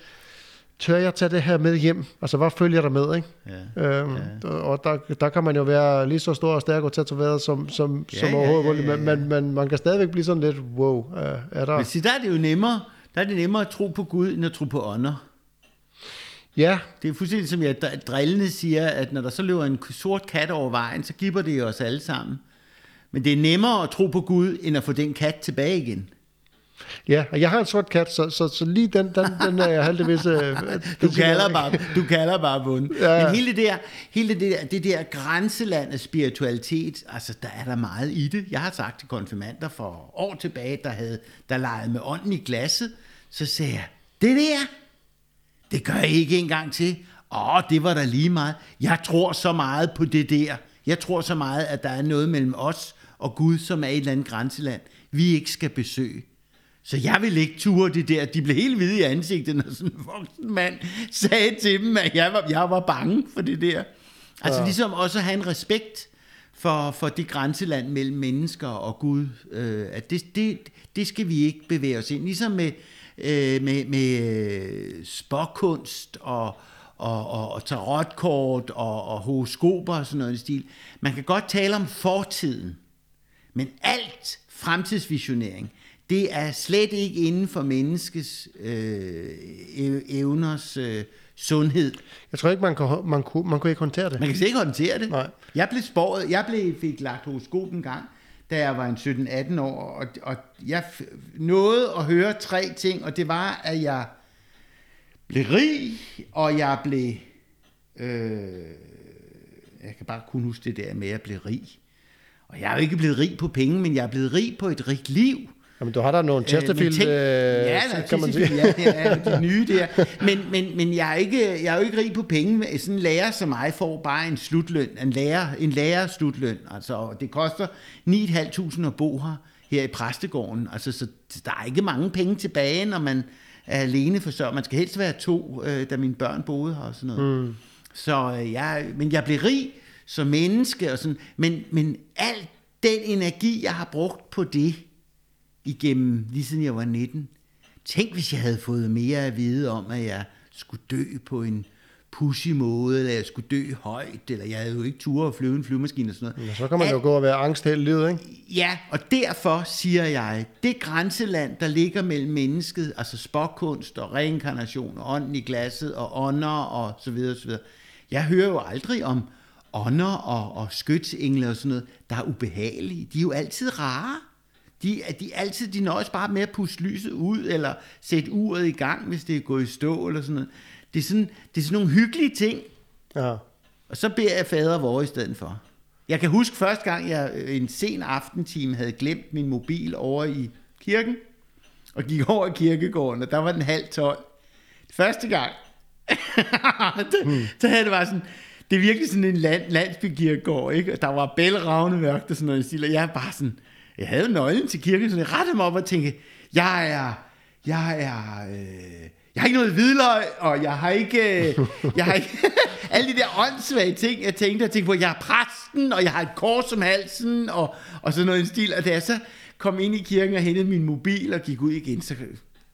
tør jeg tage det her med hjem? Altså, hvad følger der med, ikke? Ja. Øhm, ja. Og der, der kan man jo være lige så stor og stærk og tatoveret som, som, ja, som ja, overhovedet ja, ja, ja. Men, men, men man kan stadigvæk blive sådan lidt, wow, er der... Men sig, der er det jo nemmere, der er det nemmere at tro på Gud, end at tro på ånder. Ja. Det er fuldstændig som jeg drillende siger, at når der så løber en sort kat over vejen, så giver det os alle sammen. Men det er nemmere at tro på Gud, end at få den kat tilbage igen. Ja, og jeg har en sort kat, så, så, så lige den, den, den er jeg heldigvis... Øh, du, kalder bare, du kalder bare bund. Ja. Men hele det der, hele det der, det der grænseland af spiritualitet, altså der er der meget i det. Jeg har sagt til konfirmander for år tilbage, der havde der legede med ånden i glasset, så sagde jeg, det der, det gør jeg ikke engang til. Åh, det var der lige meget. Jeg tror så meget på det der. Jeg tror så meget, at der er noget mellem os og Gud, som er et eller andet grænseland, vi ikke skal besøge. Så jeg vil ikke ture det der. De blev helt hvide i ansigtet, når sådan en voksen mand sagde til dem, at jeg var, jeg var bange for det der. Altså ja. ligesom også at have en respekt for, for det grænseland mellem mennesker og Gud. Øh, at det, det, det skal vi ikke bevæge os ind. Ligesom med, øh, med, med øh, spåkunst og, og, og, og tarotkort og, og horoskoper og sådan noget i stil. Man kan godt tale om fortiden, men alt fremtidsvisionering, det er slet ikke inden for menneskets øh, evners øh, sundhed. Jeg tror ikke, man, kan, man, kunne, man kunne ikke håndtere det. Man kan ikke håndtere det. Nej. Jeg blev spåret, jeg blev, fik lagt horoskop en gang, da jeg var en 17-18 år, og, og jeg nåede at høre tre ting, og det var, at jeg blev rig, og jeg blev... Øh, jeg kan bare kun huske det der med, at jeg blev rig. Og jeg er jo ikke blevet rig på penge, men jeg er blevet rig på et rigt liv. Jamen, du har der nogle øh, Chesterfield, øh, ja, der, kan man sige. Ja, det er de nye der. Men, men, men jeg, er ikke, jeg er jo ikke rig på penge. Sådan en lærer som mig får bare en slutløn, en lærer, en lærer slutløn. Altså, det koster 9.500 at bo her, her i præstegården. Altså, så der er ikke mange penge tilbage, når man er alene så Man skal helst være to, øh, da mine børn boede her og sådan noget. Mm. Så øh, jeg, men jeg blev rig som menneske og sådan. Men, men alt den energi, jeg har brugt på det, igennem, lige siden jeg var 19. Tænk, hvis jeg havde fået mere at vide om, at jeg skulle dø på en pushy måde, eller jeg skulle dø højt, eller jeg havde jo ikke tur at flyve en flyvemaskine og sådan noget. Ja, så kan man jo gå og være angst hele livet, ikke? Ja, og derfor siger jeg, det grænseland, der ligger mellem mennesket, altså spokkunst og reinkarnation, og ånden i glasset, og ånder og så videre, så videre. Jeg hører jo aldrig om ånder og, og skytsengle og sådan noget, der er ubehagelige. De er jo altid rare. De, de altid, de nøjes bare med at puste lyset ud, eller sætte uret i gang, hvis det er gået i stå, eller sådan noget. Det er sådan, det er sådan nogle hyggelige ting. Ja. Og så beder jeg fader vor i stedet for. Jeg kan huske første gang, jeg en sen aftentime havde glemt min mobil over i kirken, og gik over i kirkegården, og der var den halv tolv. Første gang, hmm. så havde det bare sådan, det er virkelig sådan en land, landsbykirkegård, ikke? Og der var bælragende mørkt og sådan noget, og jeg er bare sådan, jeg havde nøglen til kirken, så jeg rettede mig op og tænkte, jeg er, jeg er, øh, jeg har ikke noget hvidløg, og jeg har ikke, øh, jeg har ikke, alle de der åndssvage ting, jeg tænkte, jeg tænkte på, jeg er præsten, og jeg har et kors om halsen, og, og sådan noget i stil, og da jeg så kom ind i kirken og hentede min mobil og gik ud igen, så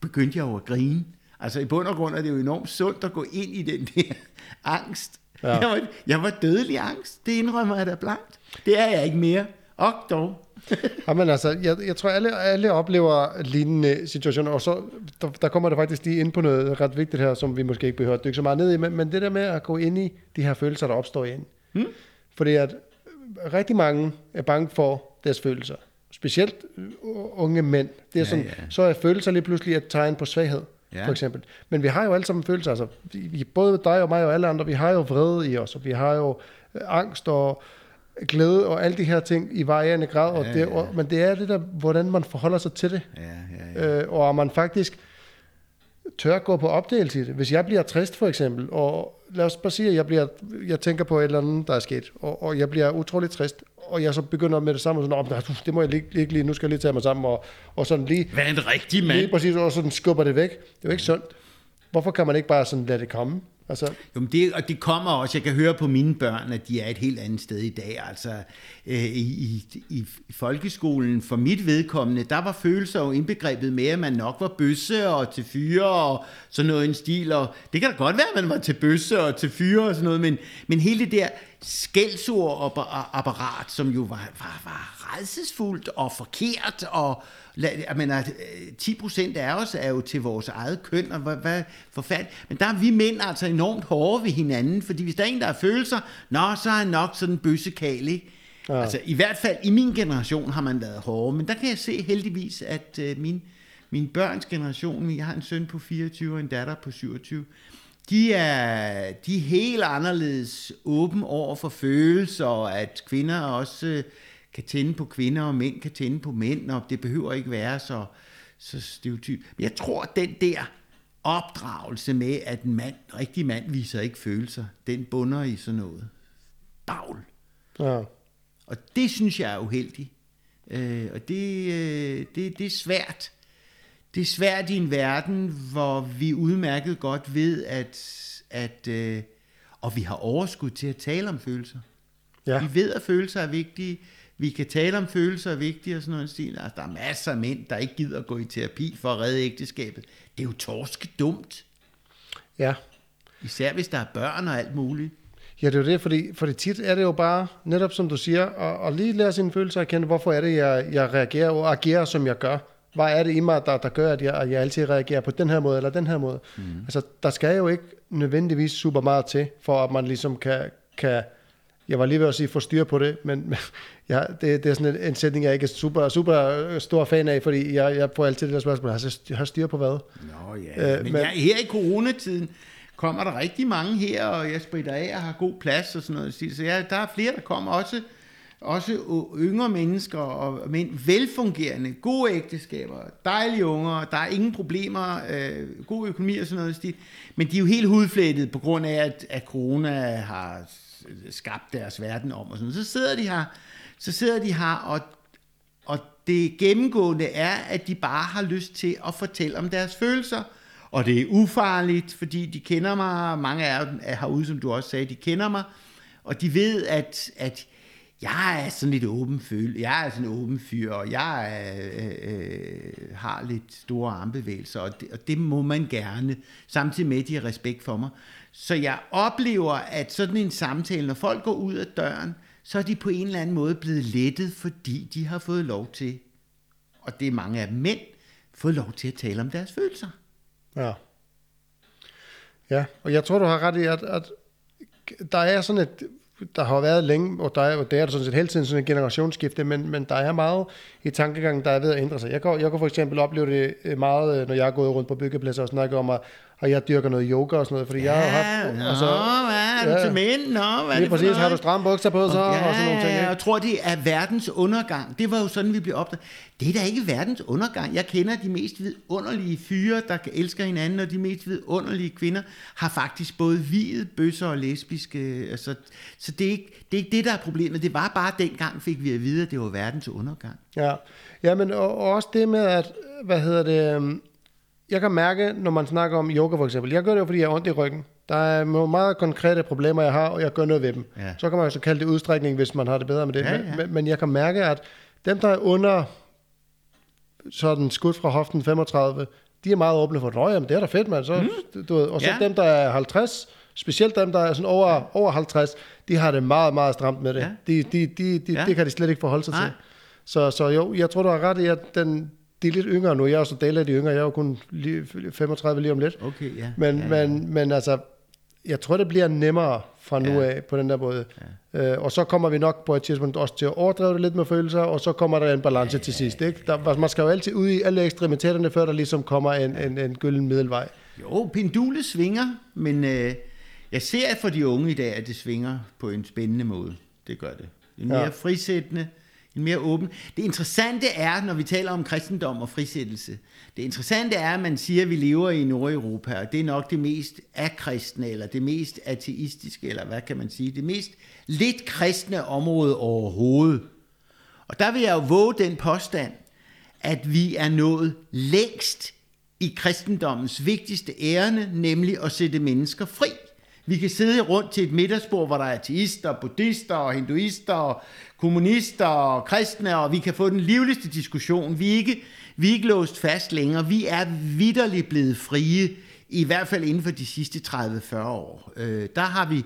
begyndte jeg jo at grine. Altså i bund og grund er det jo enormt sundt at gå ind i den der angst. Ja. Jeg, var, jeg var dødelig angst, det indrømmer jeg da blankt. Det er jeg ikke mere. Og dog. Jamen altså, jeg, jeg tror, alle, alle oplever lignende situationer, og så der, der kommer der faktisk lige ind på noget ret vigtigt her, som vi måske ikke behøver at dykke så meget ned i, men, men det der med at gå ind i de her følelser, der opstår ind. Hmm? Fordi at rigtig mange er bange for deres følelser. Specielt unge mænd. Det er ja, sådan, ja. Så er følelser lige pludselig et tegn på svaghed, ja. for eksempel. Men vi har jo alle sammen følelser. Altså, vi, både dig og mig og alle andre, vi har jo vrede i os, og vi har jo angst og glæde og alle de her ting i varierende grad, og ja, det, og, men det er det der, hvordan man forholder sig til det. Ja, ja, ja. Øh, og om man faktisk tør gå på opdagelse i det. Hvis jeg bliver trist for eksempel, og lad os bare sige, at jeg, bliver, jeg tænker på et eller andet, der er sket, og, og jeg bliver utroligt trist, og jeg så begynder med det samme, og sådan, det må jeg ikke, ikke lige, nu skal jeg lige tage mig sammen, og, og sådan lige... Hvad en rigtig mand? Lige præcis, og sådan skubber det væk. Det er jo ikke sundt. Hvorfor kan man ikke bare sådan lade det komme? Altså. Jo, men det, og det kommer også, jeg kan høre på mine børn, at de er et helt andet sted i dag. Altså øh, i, i, i folkeskolen, for mit vedkommende, der var følelser jo indbegrebet med, at man nok var bøsse og til fyre og sådan noget en stil. Og det kan da godt være, at man var til bøsse og til fyre og sådan noget, men, men hele det der skældsord apparat, som jo var, var, var redselsfuldt og forkert og jeg mener, 10 procent af os er jo til vores eget køn, og hvad, hvad forfærdeligt. Men der er vi mænd altså enormt hårde ved hinanden, fordi hvis der er en, der har følelser, nå, så er han nok sådan bøssekal, ikke? Ja. Altså, i hvert fald i min generation har man været hårde, men der kan jeg se heldigvis, at uh, min, min børns generation, jeg har en søn på 24 og en datter på 27, de er, de er helt anderledes åben over for følelser, og at kvinder også uh, kan tænde på kvinder, og mænd kan tænde på mænd, og det behøver ikke være så, så stereotyp. Men jeg tror, at den der opdragelse med, at en mand, en rigtig mand viser ikke følelser, den bunder i sådan noget bagl. Ja. Og det synes jeg er uheldigt. Øh, og det, øh, det, det er svært. Det er svært i en verden, hvor vi udmærket godt ved, at, at øh, og vi har overskud til at tale om følelser. Ja. Vi ved, at følelser er vigtige vi kan tale om følelser er vigtige og sådan noget stil. Altså, der er masser af mænd, der ikke gider at gå i terapi for at redde ægteskabet. Det er jo torske dumt. Ja. Især hvis der er børn og alt muligt. Ja, det er jo det, fordi, fordi tit er det jo bare, netop som du siger, at, at lige lære sine følelser at kende, hvorfor er det, jeg, jeg reagerer og agerer, som jeg gør. Hvad er det i mig, der, der gør, at jeg, at jeg altid reagerer på den her måde eller den her måde? Mm. Altså, der skal jo ikke nødvendigvis super meget til, for at man ligesom kan, kan jeg var lige ved at sige, få styr på det, men ja, det, det er sådan en, en sætning, jeg ikke er super, super stor fan af, fordi jeg, jeg får altid det der spørgsmål, jeg har styr på hvad? Nå ja, øh, men, men jeg, her i coronatiden kommer der rigtig mange her, og jeg spritter af og har god plads og sådan noget. Så ja, der er flere, der kommer også, også yngre mennesker og mænd, velfungerende, gode ægteskaber, dejlige unger, der er ingen problemer, øh, god økonomi og sådan noget. Men de er jo helt hudflættet på grund af, at, at corona har skabt deres verden om og sådan Så sidder de her, så sidder de her og, og det gennemgående er, at de bare har lyst til at fortælle om deres følelser, og det er ufarligt, fordi de kender mig, mange af dem er herude, som du også sagde, de kender mig, og de ved, at, at jeg er sådan lidt åben føl. Jeg er sådan en åben fyr, og jeg øh, øh, har lidt store armbevægelser, og det, og det må man gerne, samtidig med, at de har respekt for mig. Så jeg oplever, at sådan en samtale, når folk går ud af døren, så er de på en eller anden måde blevet lettet, fordi de har fået lov til, og det er mange af mænd, fået lov til at tale om deres følelser. Ja. Ja, og jeg tror, du har ret i, at, at der er sådan et, der har været længe, og der er, og der er der sådan set hele tiden sådan en generationsskifte, men, men der er meget i tankegangen, der er ved at ændre sig. Jeg kan, jeg kan for eksempel opleve det øh, meget, øh, når jeg er gået rundt på byggepladser og snakker om, at og jeg dyrker noget yoga og sådan noget, fordi ja, jeg har haft... Nå, altså, hvad er ja, til mænd? Nå, hvad er det præcis, har du stramme bukser på så, ja, og sådan nogle ting. Ikke? Jeg tror, det er verdens undergang. Det var jo sådan, vi blev opdaget. Det er da ikke verdens undergang. Jeg kender de mest vidunderlige fyre, der elsker hinanden, og de mest vidunderlige kvinder har faktisk både videt, bøsser og lesbiske. Altså, så det er, ikke, det er ikke det, der er problemet. Det var bare dengang, fik vi at vide, at det var verdens undergang. Ja, ja men og, og også det med, at, hvad hedder det, øhm, jeg kan mærke, når man snakker om yoga for eksempel, jeg gør det jo, fordi jeg har ondt i ryggen. Der er meget konkrete problemer, jeg har, og jeg gør noget ved dem. Ja. Så kan man jo så kalde det udstrækning, hvis man har det bedre med det. Ja, ja. Men, men jeg kan mærke, at dem, der er under sådan skud fra hoften 35, de er meget åbne for, at jamen, det er da fedt, man. Så, mm. du ved. Og så ja. dem, der er 50, specielt dem, der er sådan over, ja. over 50, de har det meget, meget stramt med det. Ja. De, de, de, de, ja. Det kan de slet ikke forholde sig Nej. til. Så, så jo, jeg tror, du har ret i, at den, de er lidt yngre nu. Jeg er jo så del af de yngre. Jeg er jo kun lige 35 lige om lidt. Okay, ja. Men, ja, ja. men, men altså, jeg tror, det bliver nemmere fra nu ja. af på den der måde. Ja. Øh, og så kommer vi nok på et tidspunkt også til at overdrive det lidt med følelser, og så kommer der en balance ja, til sidst. Ikke? Der, man skal jo altid ud i alle ekstremiteterne, før der ligesom kommer en, en, en gylden middelvej. Jo, pendulet svinger, men øh, jeg ser for de unge i dag, at det svinger på en spændende måde. Det gør det. Det er mere ja. frisættende, en mere åben. Det interessante er, når vi taler om kristendom og frisættelse, det interessante er, at man siger, at vi lever i Nordeuropa, og det er nok det mest akristne, eller det mest ateistiske, eller hvad kan man sige, det mest lidt kristne område overhovedet. Og der vil jeg jo våge den påstand, at vi er nået længst i kristendommens vigtigste ærende, nemlig at sætte mennesker fri. Vi kan sidde rundt til et middagsbord, hvor der er ateister, buddhister, og hinduister, kommunister og kristne, og vi kan få den livligste diskussion. Vi er ikke, vi er ikke låst fast længere. Vi er vidderligt blevet frie, i hvert fald inden for de sidste 30-40 år. Øh, der har vi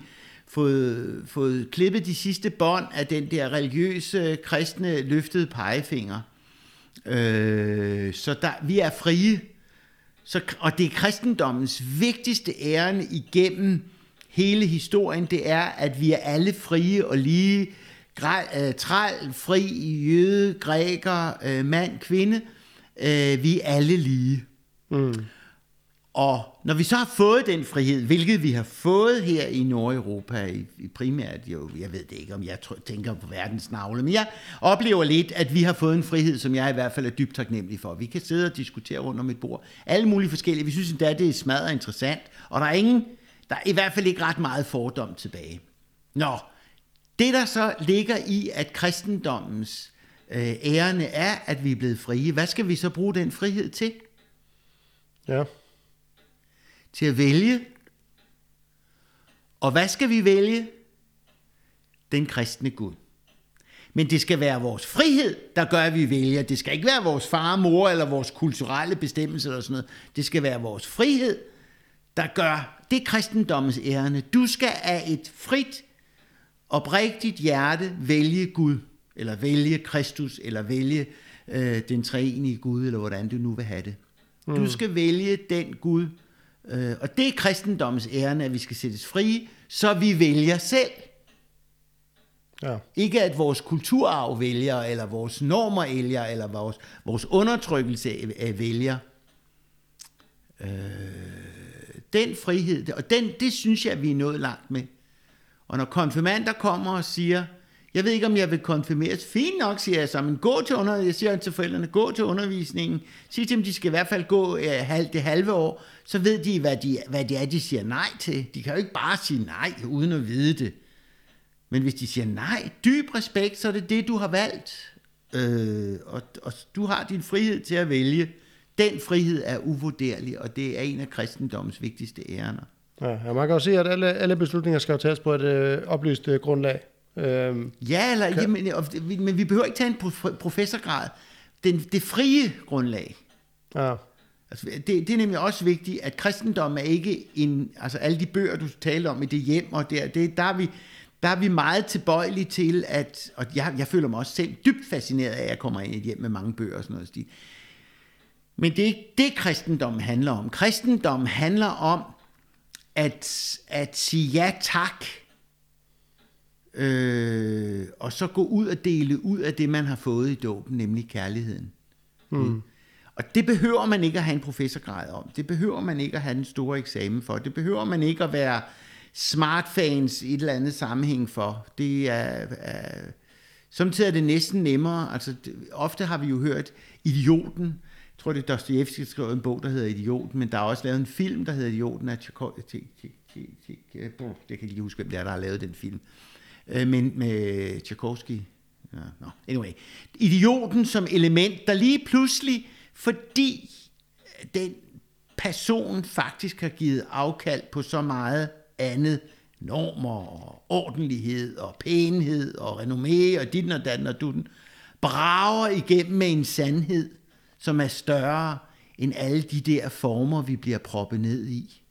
fået, fået klippet de sidste bånd af den der religiøse, kristne, løftede pegefinger. Øh, så der, vi er frie. Så, og det er kristendommens vigtigste ærende igennem hele historien, det er, at vi er alle frie og lige, øh, træl, fri, jøde, græker, øh, mand, kvinde, øh, vi er alle lige. Mm. Og når vi så har fået den frihed, hvilket vi har fået her i Nordeuropa, i, i primært jo, jeg ved det ikke, om jeg tænker på verdens navle, men jeg oplever lidt, at vi har fået en frihed, som jeg i hvert fald er dybt taknemmelig for. Vi kan sidde og diskutere rundt om et bord. Alle mulige forskellige. Vi synes endda, det er smadret interessant, og der er ingen, der er i hvert fald ikke ret meget fordom tilbage. Nå, det der så ligger i, at kristendommens øh, ærende er, at vi er blevet frie, hvad skal vi så bruge den frihed til? Ja. Til at vælge. Og hvad skal vi vælge? Den kristne Gud. Men det skal være vores frihed, der gør, at vi vælger. Det skal ikke være vores far, mor eller vores kulturelle bestemmelser eller sådan noget. Det skal være vores frihed, der gør det er kristendommens ærende. Du skal af et frit, oprigtigt hjerte vælge Gud, eller vælge Kristus, eller vælge øh, den treenige Gud, eller hvordan du nu vil have det. Mm. Du skal vælge den Gud, øh, og det er kristendommens ærende, at vi skal sættes fri, så vi vælger selv. Ja. Ikke at vores kulturarv vælger, eller vores normer vælger, eller vores, vores undertrykkelse vælger. Øh, den frihed, og den, det synes jeg, vi er nået langt med. Og når konfirmander kommer og siger, jeg ved ikke, om jeg vil konfirmeres. Fint nok, siger jeg så, men gå til undervisningen. jeg siger til forældrene, gå til undervisningen. Sig til dem, de skal i hvert fald gå øh, det halve år, så ved de hvad, de, hvad det er, de siger nej til. De kan jo ikke bare sige nej, uden at vide det. Men hvis de siger nej, dyb respekt, så er det det, du har valgt. Øh, og, og du har din frihed til at vælge. Den frihed er uvurderlig, og det er en af kristendommens vigtigste ærner. Ja, man kan jo se, at alle, alle beslutninger skal tages på et øh, oplyst øh, grundlag. Øhm, ja, eller, kan... jamen, men vi behøver ikke tage en professorgrad. Den, det frie grundlag. Ja. Altså, det, det er nemlig også vigtigt, at kristendom er ikke en, altså alle de bøger, du taler om i det hjem, og der, det, der, er vi, der er vi meget tilbøjelige til, at, og jeg, jeg føler mig også selv dybt fascineret af, at jeg kommer ind i et hjem med mange bøger og sådan noget. Stil. Men det er ikke det, kristendommen handler om. Kristendommen handler om at, at sige ja tak, øh, og så gå ud og dele ud af det, man har fået i dåben, nemlig kærligheden. Mm. Og det behøver man ikke at have en professorgrad om. Det behøver man ikke at have en stor eksamen for. Det behøver man ikke at være smartfans i et eller andet sammenhæng for. Det er, er samtidig er det næsten nemmere. Altså, ofte har vi jo hørt idioten, tror, det er Dostoyevsky, der skrev en bog, der hedder Idioten, men der er også lavet en film, der hedder Idioten af Tchaikovsky. Det kan ikke lige huske, hvem det er, der har lavet den film. Øh, men med Tchaikovsky. Ja, no. Anyway. Idioten som element, der lige pludselig, fordi den person faktisk har givet afkald på så meget andet, normer og ordentlighed og pænhed og renommé og dit og dan og dutten, brager igennem med en sandhed, som er større end alle de der former, vi bliver proppet ned i.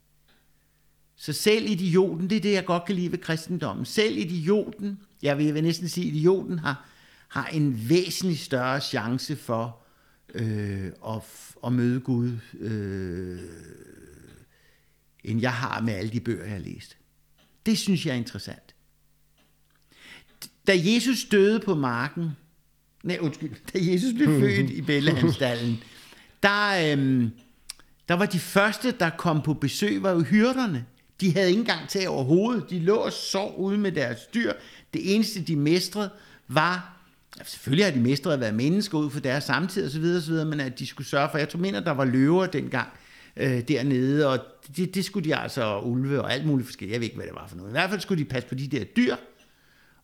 Så selv idioten, det er det, jeg godt kan lide ved kristendommen, selv idioten, jeg vil, næsten sige, idioten har, har en væsentlig større chance for øh, at, at møde Gud, øh, end jeg har med alle de bøger, jeg har læst. Det synes jeg er interessant. Da Jesus døde på marken, nej undskyld, da Jesus blev født i Bethlehemstallen, der, øhm, der var de første, der kom på besøg, var jo hyrderne. De havde ikke engang tag over hovedet. De lå og sov ude med deres dyr. Det eneste, de mestrede, var... Selvfølgelig har de mestret at være mennesker ud for deres samtid osv., osv., men at de skulle sørge for... Jeg tror, mener, der var løver dengang øh, dernede, og det, det skulle de altså ulve og alt muligt forskelligt. Jeg ved ikke, hvad det var for noget. I hvert fald skulle de passe på de der dyr,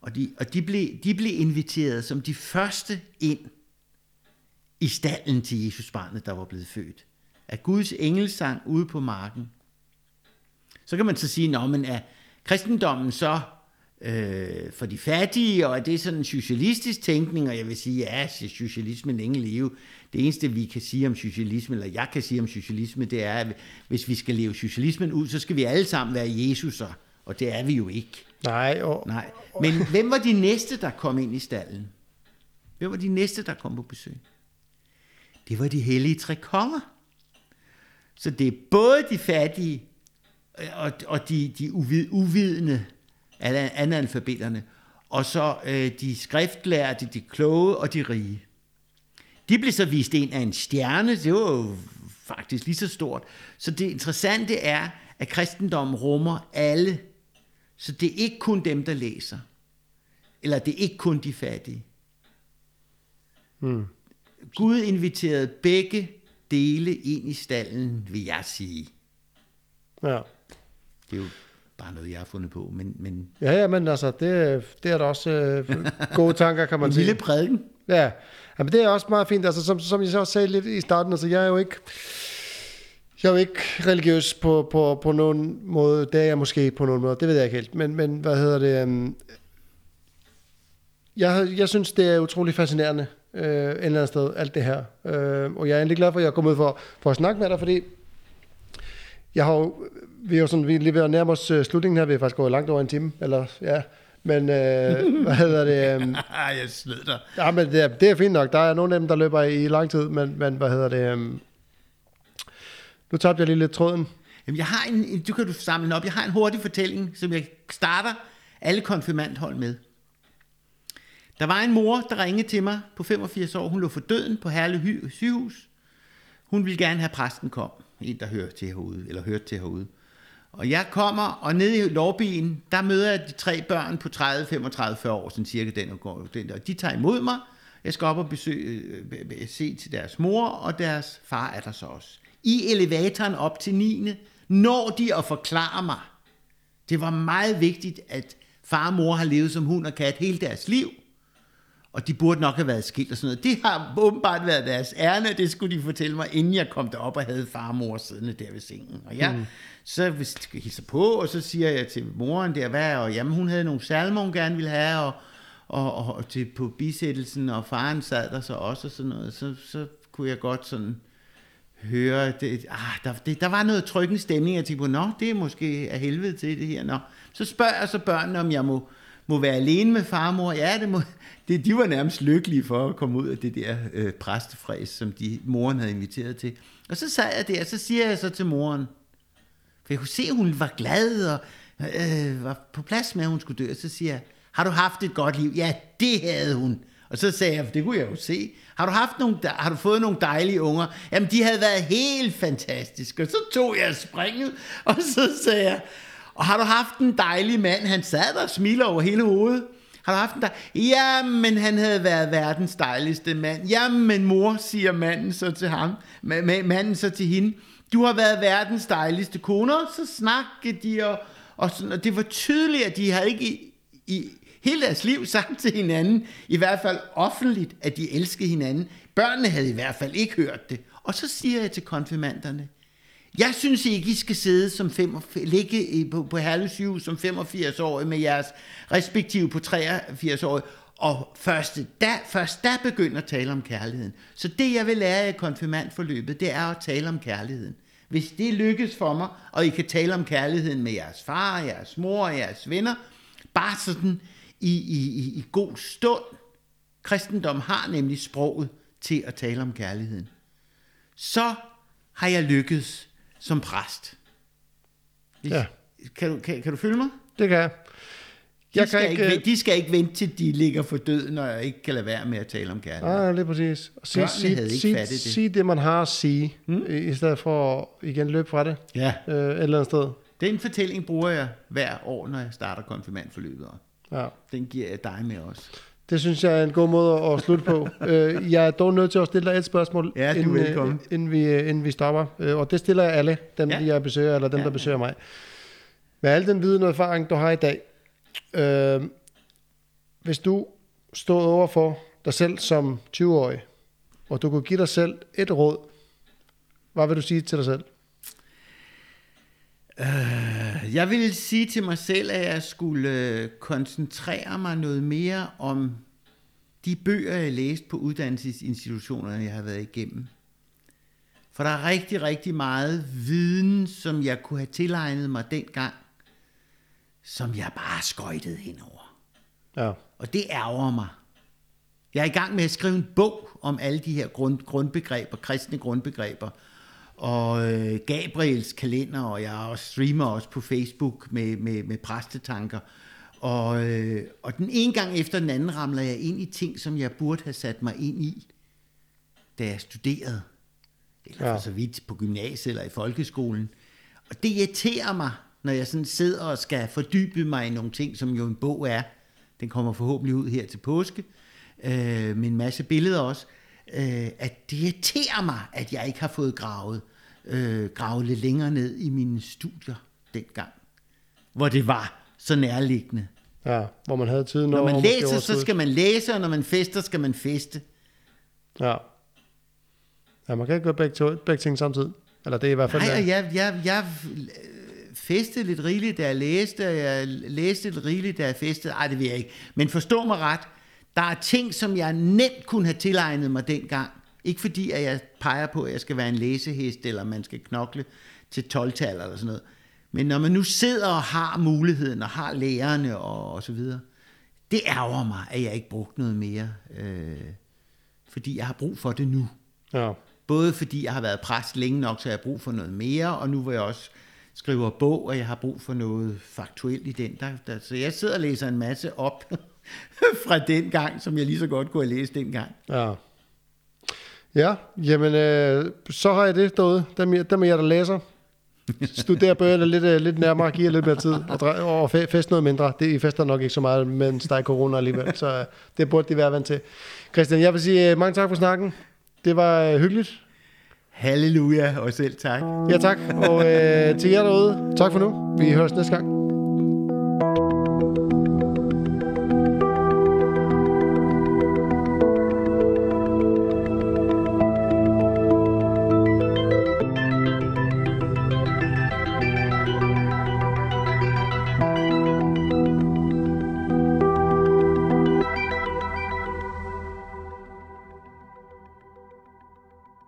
og de, og de, blev, de blev inviteret som de første ind i stallen til Jesus barnet, der var blevet født. Af Guds engelsang ude på marken. Så kan man så sige, at men er kristendommen så øh, for de fattige, og er det sådan en socialistisk tænkning, og jeg vil sige, ja, socialismen længe leve. Det eneste, vi kan sige om socialisme, eller jeg kan sige om socialisme, det er, at hvis vi skal leve socialismen ud, så skal vi alle sammen være Jesuser, og det er vi jo ikke. Nej. Og, Nej. Men hvem var de næste, der kom ind i stallen? Hvem var de næste, der kom på besøg? Det var de hellige tre konger. Så det er både de fattige og, og de, de uvid, uvidende analfabeterne, og så øh, de skriftlærte, de kloge og de rige. De blev så vist ind af en stjerne, det var jo faktisk lige så stort. Så det interessante er, at kristendommen rummer alle. Så det er ikke kun dem, der læser. Eller det er ikke kun de fattige. Hmm. Gud inviterede begge dele ind i stallen, vil jeg sige. Ja. Det er jo bare noget, jeg har fundet på. Men, men... Ja, ja, men altså, det, det er da også øh, gode tanker, kan man en sige. En lille prædiken. Ja, men det er også meget fint. Altså, som, som jeg også sagde lidt i starten, altså, jeg er jo ikke... Jeg er jo ikke religiøs på, på, på nogen måde. Det er jeg måske på nogen måde. Det ved jeg ikke helt. Men, men hvad hedder det? Um, jeg, jeg synes, det er utrolig fascinerende øh, et eller andet sted, alt det her. Øh, og jeg er egentlig glad for, at jeg er kommet for, for at snakke med dig, fordi jeg har jo, vi er jo sådan, vi er lige ved at nærme os uh, slutningen her, vi er faktisk gået langt over en time, eller ja, men øh, hvad hedder det? Um, jeg slid dig. Ja, men det er, det er fint nok. Der er nogle af dem, der løber i lang tid, men, men hvad hedder det? Um, nu tabte jeg lige lidt tråden. Jamen, jeg har en, du kan du samle op. Jeg har en hurtig fortælling, som jeg starter alle konfirmandhold med. Der var en mor, der ringede til mig på 85 år. Hun lå for døden på Herlev sygehus. Hun ville gerne have præsten kom. En, der hører til herude, eller hørte til herude. Og jeg kommer, og nede i lobbyen, der møder jeg de tre børn på 30, 35, 40 år, sådan cirka den, og den der. De tager imod mig. Jeg skal op og besøge, øh, se til deres mor, og deres far er der så også. I elevatoren op til 9. når de at forklare mig. Det var meget vigtigt, at far og mor har levet som hund og kat hele deres liv og de burde nok have været skilt og sådan noget. Det har åbenbart været deres ærne, det skulle de fortælle mig, inden jeg kom derop og havde far og mor siddende der ved sengen. Og jeg, mm. så hilser på, og så siger jeg til moren der, hvad og jamen hun havde nogle salmer, hun gerne ville have, og, og, og, og til, på bisættelsen, og faren sad der så også og sådan noget, så, så kunne jeg godt sådan høre, det, ah, der, det, der var noget tryggende stemning, jeg tænkte på, nå, det er måske af helvede til det her, nå. Så spørger jeg så børnene, om jeg må, må være alene med far og mor. Ja, det må, det, de var nærmest lykkelige for at komme ud af det der øh, præstefræs, som de, moren havde inviteret til. Og så sad jeg der, og så siger jeg så til moren, for jeg kunne se, at hun var glad og øh, var på plads med, at hun skulle dø. Og så siger jeg, har du haft et godt liv? Ja, det havde hun. Og så sagde jeg, det kunne jeg jo se. Har du, haft nogle, har du fået nogle dejlige unger? Jamen, de havde været helt fantastiske. Og så tog jeg springet, og så sagde jeg, og har du haft en dejlig mand? Han sad der og smiler over hele hovedet. Har du haft en der? Jamen, han havde været verdens dejligste mand. Jamen, mor, siger manden så til ham. Manden så til hende. Du har været verdens dejligste kone. Så snakkede de, og, og, sådan, og det var tydeligt, at de havde ikke i, i hele deres liv sammen til hinanden, i hvert fald offentligt, at de elskede hinanden. Børnene havde i hvert fald ikke hørt det. Og så siger jeg til konfirmanderne, jeg synes ikke, I skal sidde som fem, ligge på, på Herlev som 85 år med jeres respektive på 83 år, og først da, først da begynder at tale om kærligheden. Så det, jeg vil lære i konfirmandforløbet, det er at tale om kærligheden. Hvis det lykkes for mig, og I kan tale om kærligheden med jeres far, jeres mor og jeres venner, bare sådan i, i, i, i god stund. Kristendom har nemlig sproget til at tale om kærligheden. Så har jeg lykkes som præst. Ja. Kan, du, kan, kan du følge mig? Det kan jeg. Jeg de, skal kan ikke, ikke, de skal ikke vente til de ligger for død, når jeg ikke kan lade være med at tale om kærlighed. Ah, lige præcis. Sig, sig, havde ikke sig, det. sig det, man har at sige, hmm? i stedet for at igen løbe fra det ja. øh, et eller andet sted. Den fortælling bruger jeg hver år, når jeg starter konfirmandforløbet. Ja. Den giver jeg dig med også. Det synes jeg er en god måde at slutte på. Øh, jeg er dog nødt til at stille dig et spørgsmål, ja, inden, øh, inden, vi, inden vi stopper. Øh, og det stiller jeg alle, dem ja. jeg besøger, eller dem, ja, der besøger ja. mig. Med al den viden og erfaring, du har i dag, øh, hvis du stod over for dig selv som 20-årig, og du kunne give dig selv et råd, hvad vil du sige til dig selv? Uh, Jeg ville sige til mig selv, at jeg skulle øh, koncentrere mig noget mere om de bøger, jeg læste på uddannelsesinstitutionerne, jeg har været igennem. For der er rigtig, rigtig meget viden, som jeg kunne have tilegnet mig dengang, som jeg bare skøjtede henover. Ja. Og det ærger mig. Jeg er i gang med at skrive en bog om alle de her grund, grundbegreber, kristne grundbegreber, og øh, Gabriels kalender, og jeg også streamer også på Facebook med, med, med præstetanker. Og, øh, og den ene gang efter den anden ramler jeg ind i ting, som jeg burde have sat mig ind i, da jeg studerede. Eller ja. for så vidt på gymnasiet eller i folkeskolen. Og det irriterer mig, når jeg sådan sidder og skal fordybe mig i nogle ting, som jo en bog er. Den kommer forhåbentlig ud her til påske, øh, med en masse billeder også. Øh, at det irriterer mig, at jeg ikke har fået gravet, øh, gravet lidt længere ned i mine studier dengang. Hvor det var så nærliggende. Ja, hvor man havde tiden Når man læser, så skal man læse, og når man fester, skal man feste. Ja. Ja, man kan ikke gøre begge, begge ting samtidig. Eller det er i hvert fald... Nej, jeg, jeg, jeg festede lidt rigeligt, da jeg læste, og jeg læste lidt rigeligt, da jeg festede. Ej, det vil jeg ikke. Men forstå mig ret, der er ting, som jeg nemt kunne have tilegnet mig dengang. Ikke fordi, at jeg peger på, at jeg skal være en læsehest, eller man skal knokle til 12-tal eller sådan noget. Men når man nu sidder og har muligheden, og har lærerne og, og så videre, det ærger mig, at jeg ikke brugt noget mere. Øh, fordi jeg har brug for det nu. Ja. Både fordi jeg har været præst længe nok, så jeg har brug for noget mere, og nu hvor jeg også skriver bog, og jeg har brug for noget faktuelt i den. Der, der, så jeg sidder og læser en masse op fra den gang, som jeg lige så godt kunne have læst dengang. Ja. Ja, jamen, øh, så har jeg det derude. Dem, dem er jeg, der læser. Studerer bøgerne lidt, øh, lidt nærmere, giver lidt mere tid, og, og fest noget mindre. Det, I fester nok ikke så meget, mens der er corona alligevel, så øh, det burde de være vant til. Christian, jeg vil sige øh, mange tak for snakken. Det var øh, hyggeligt. Halleluja, og selv tak. Ja, tak. Og øh, til jer derude, tak for nu. Vi høres næste gang.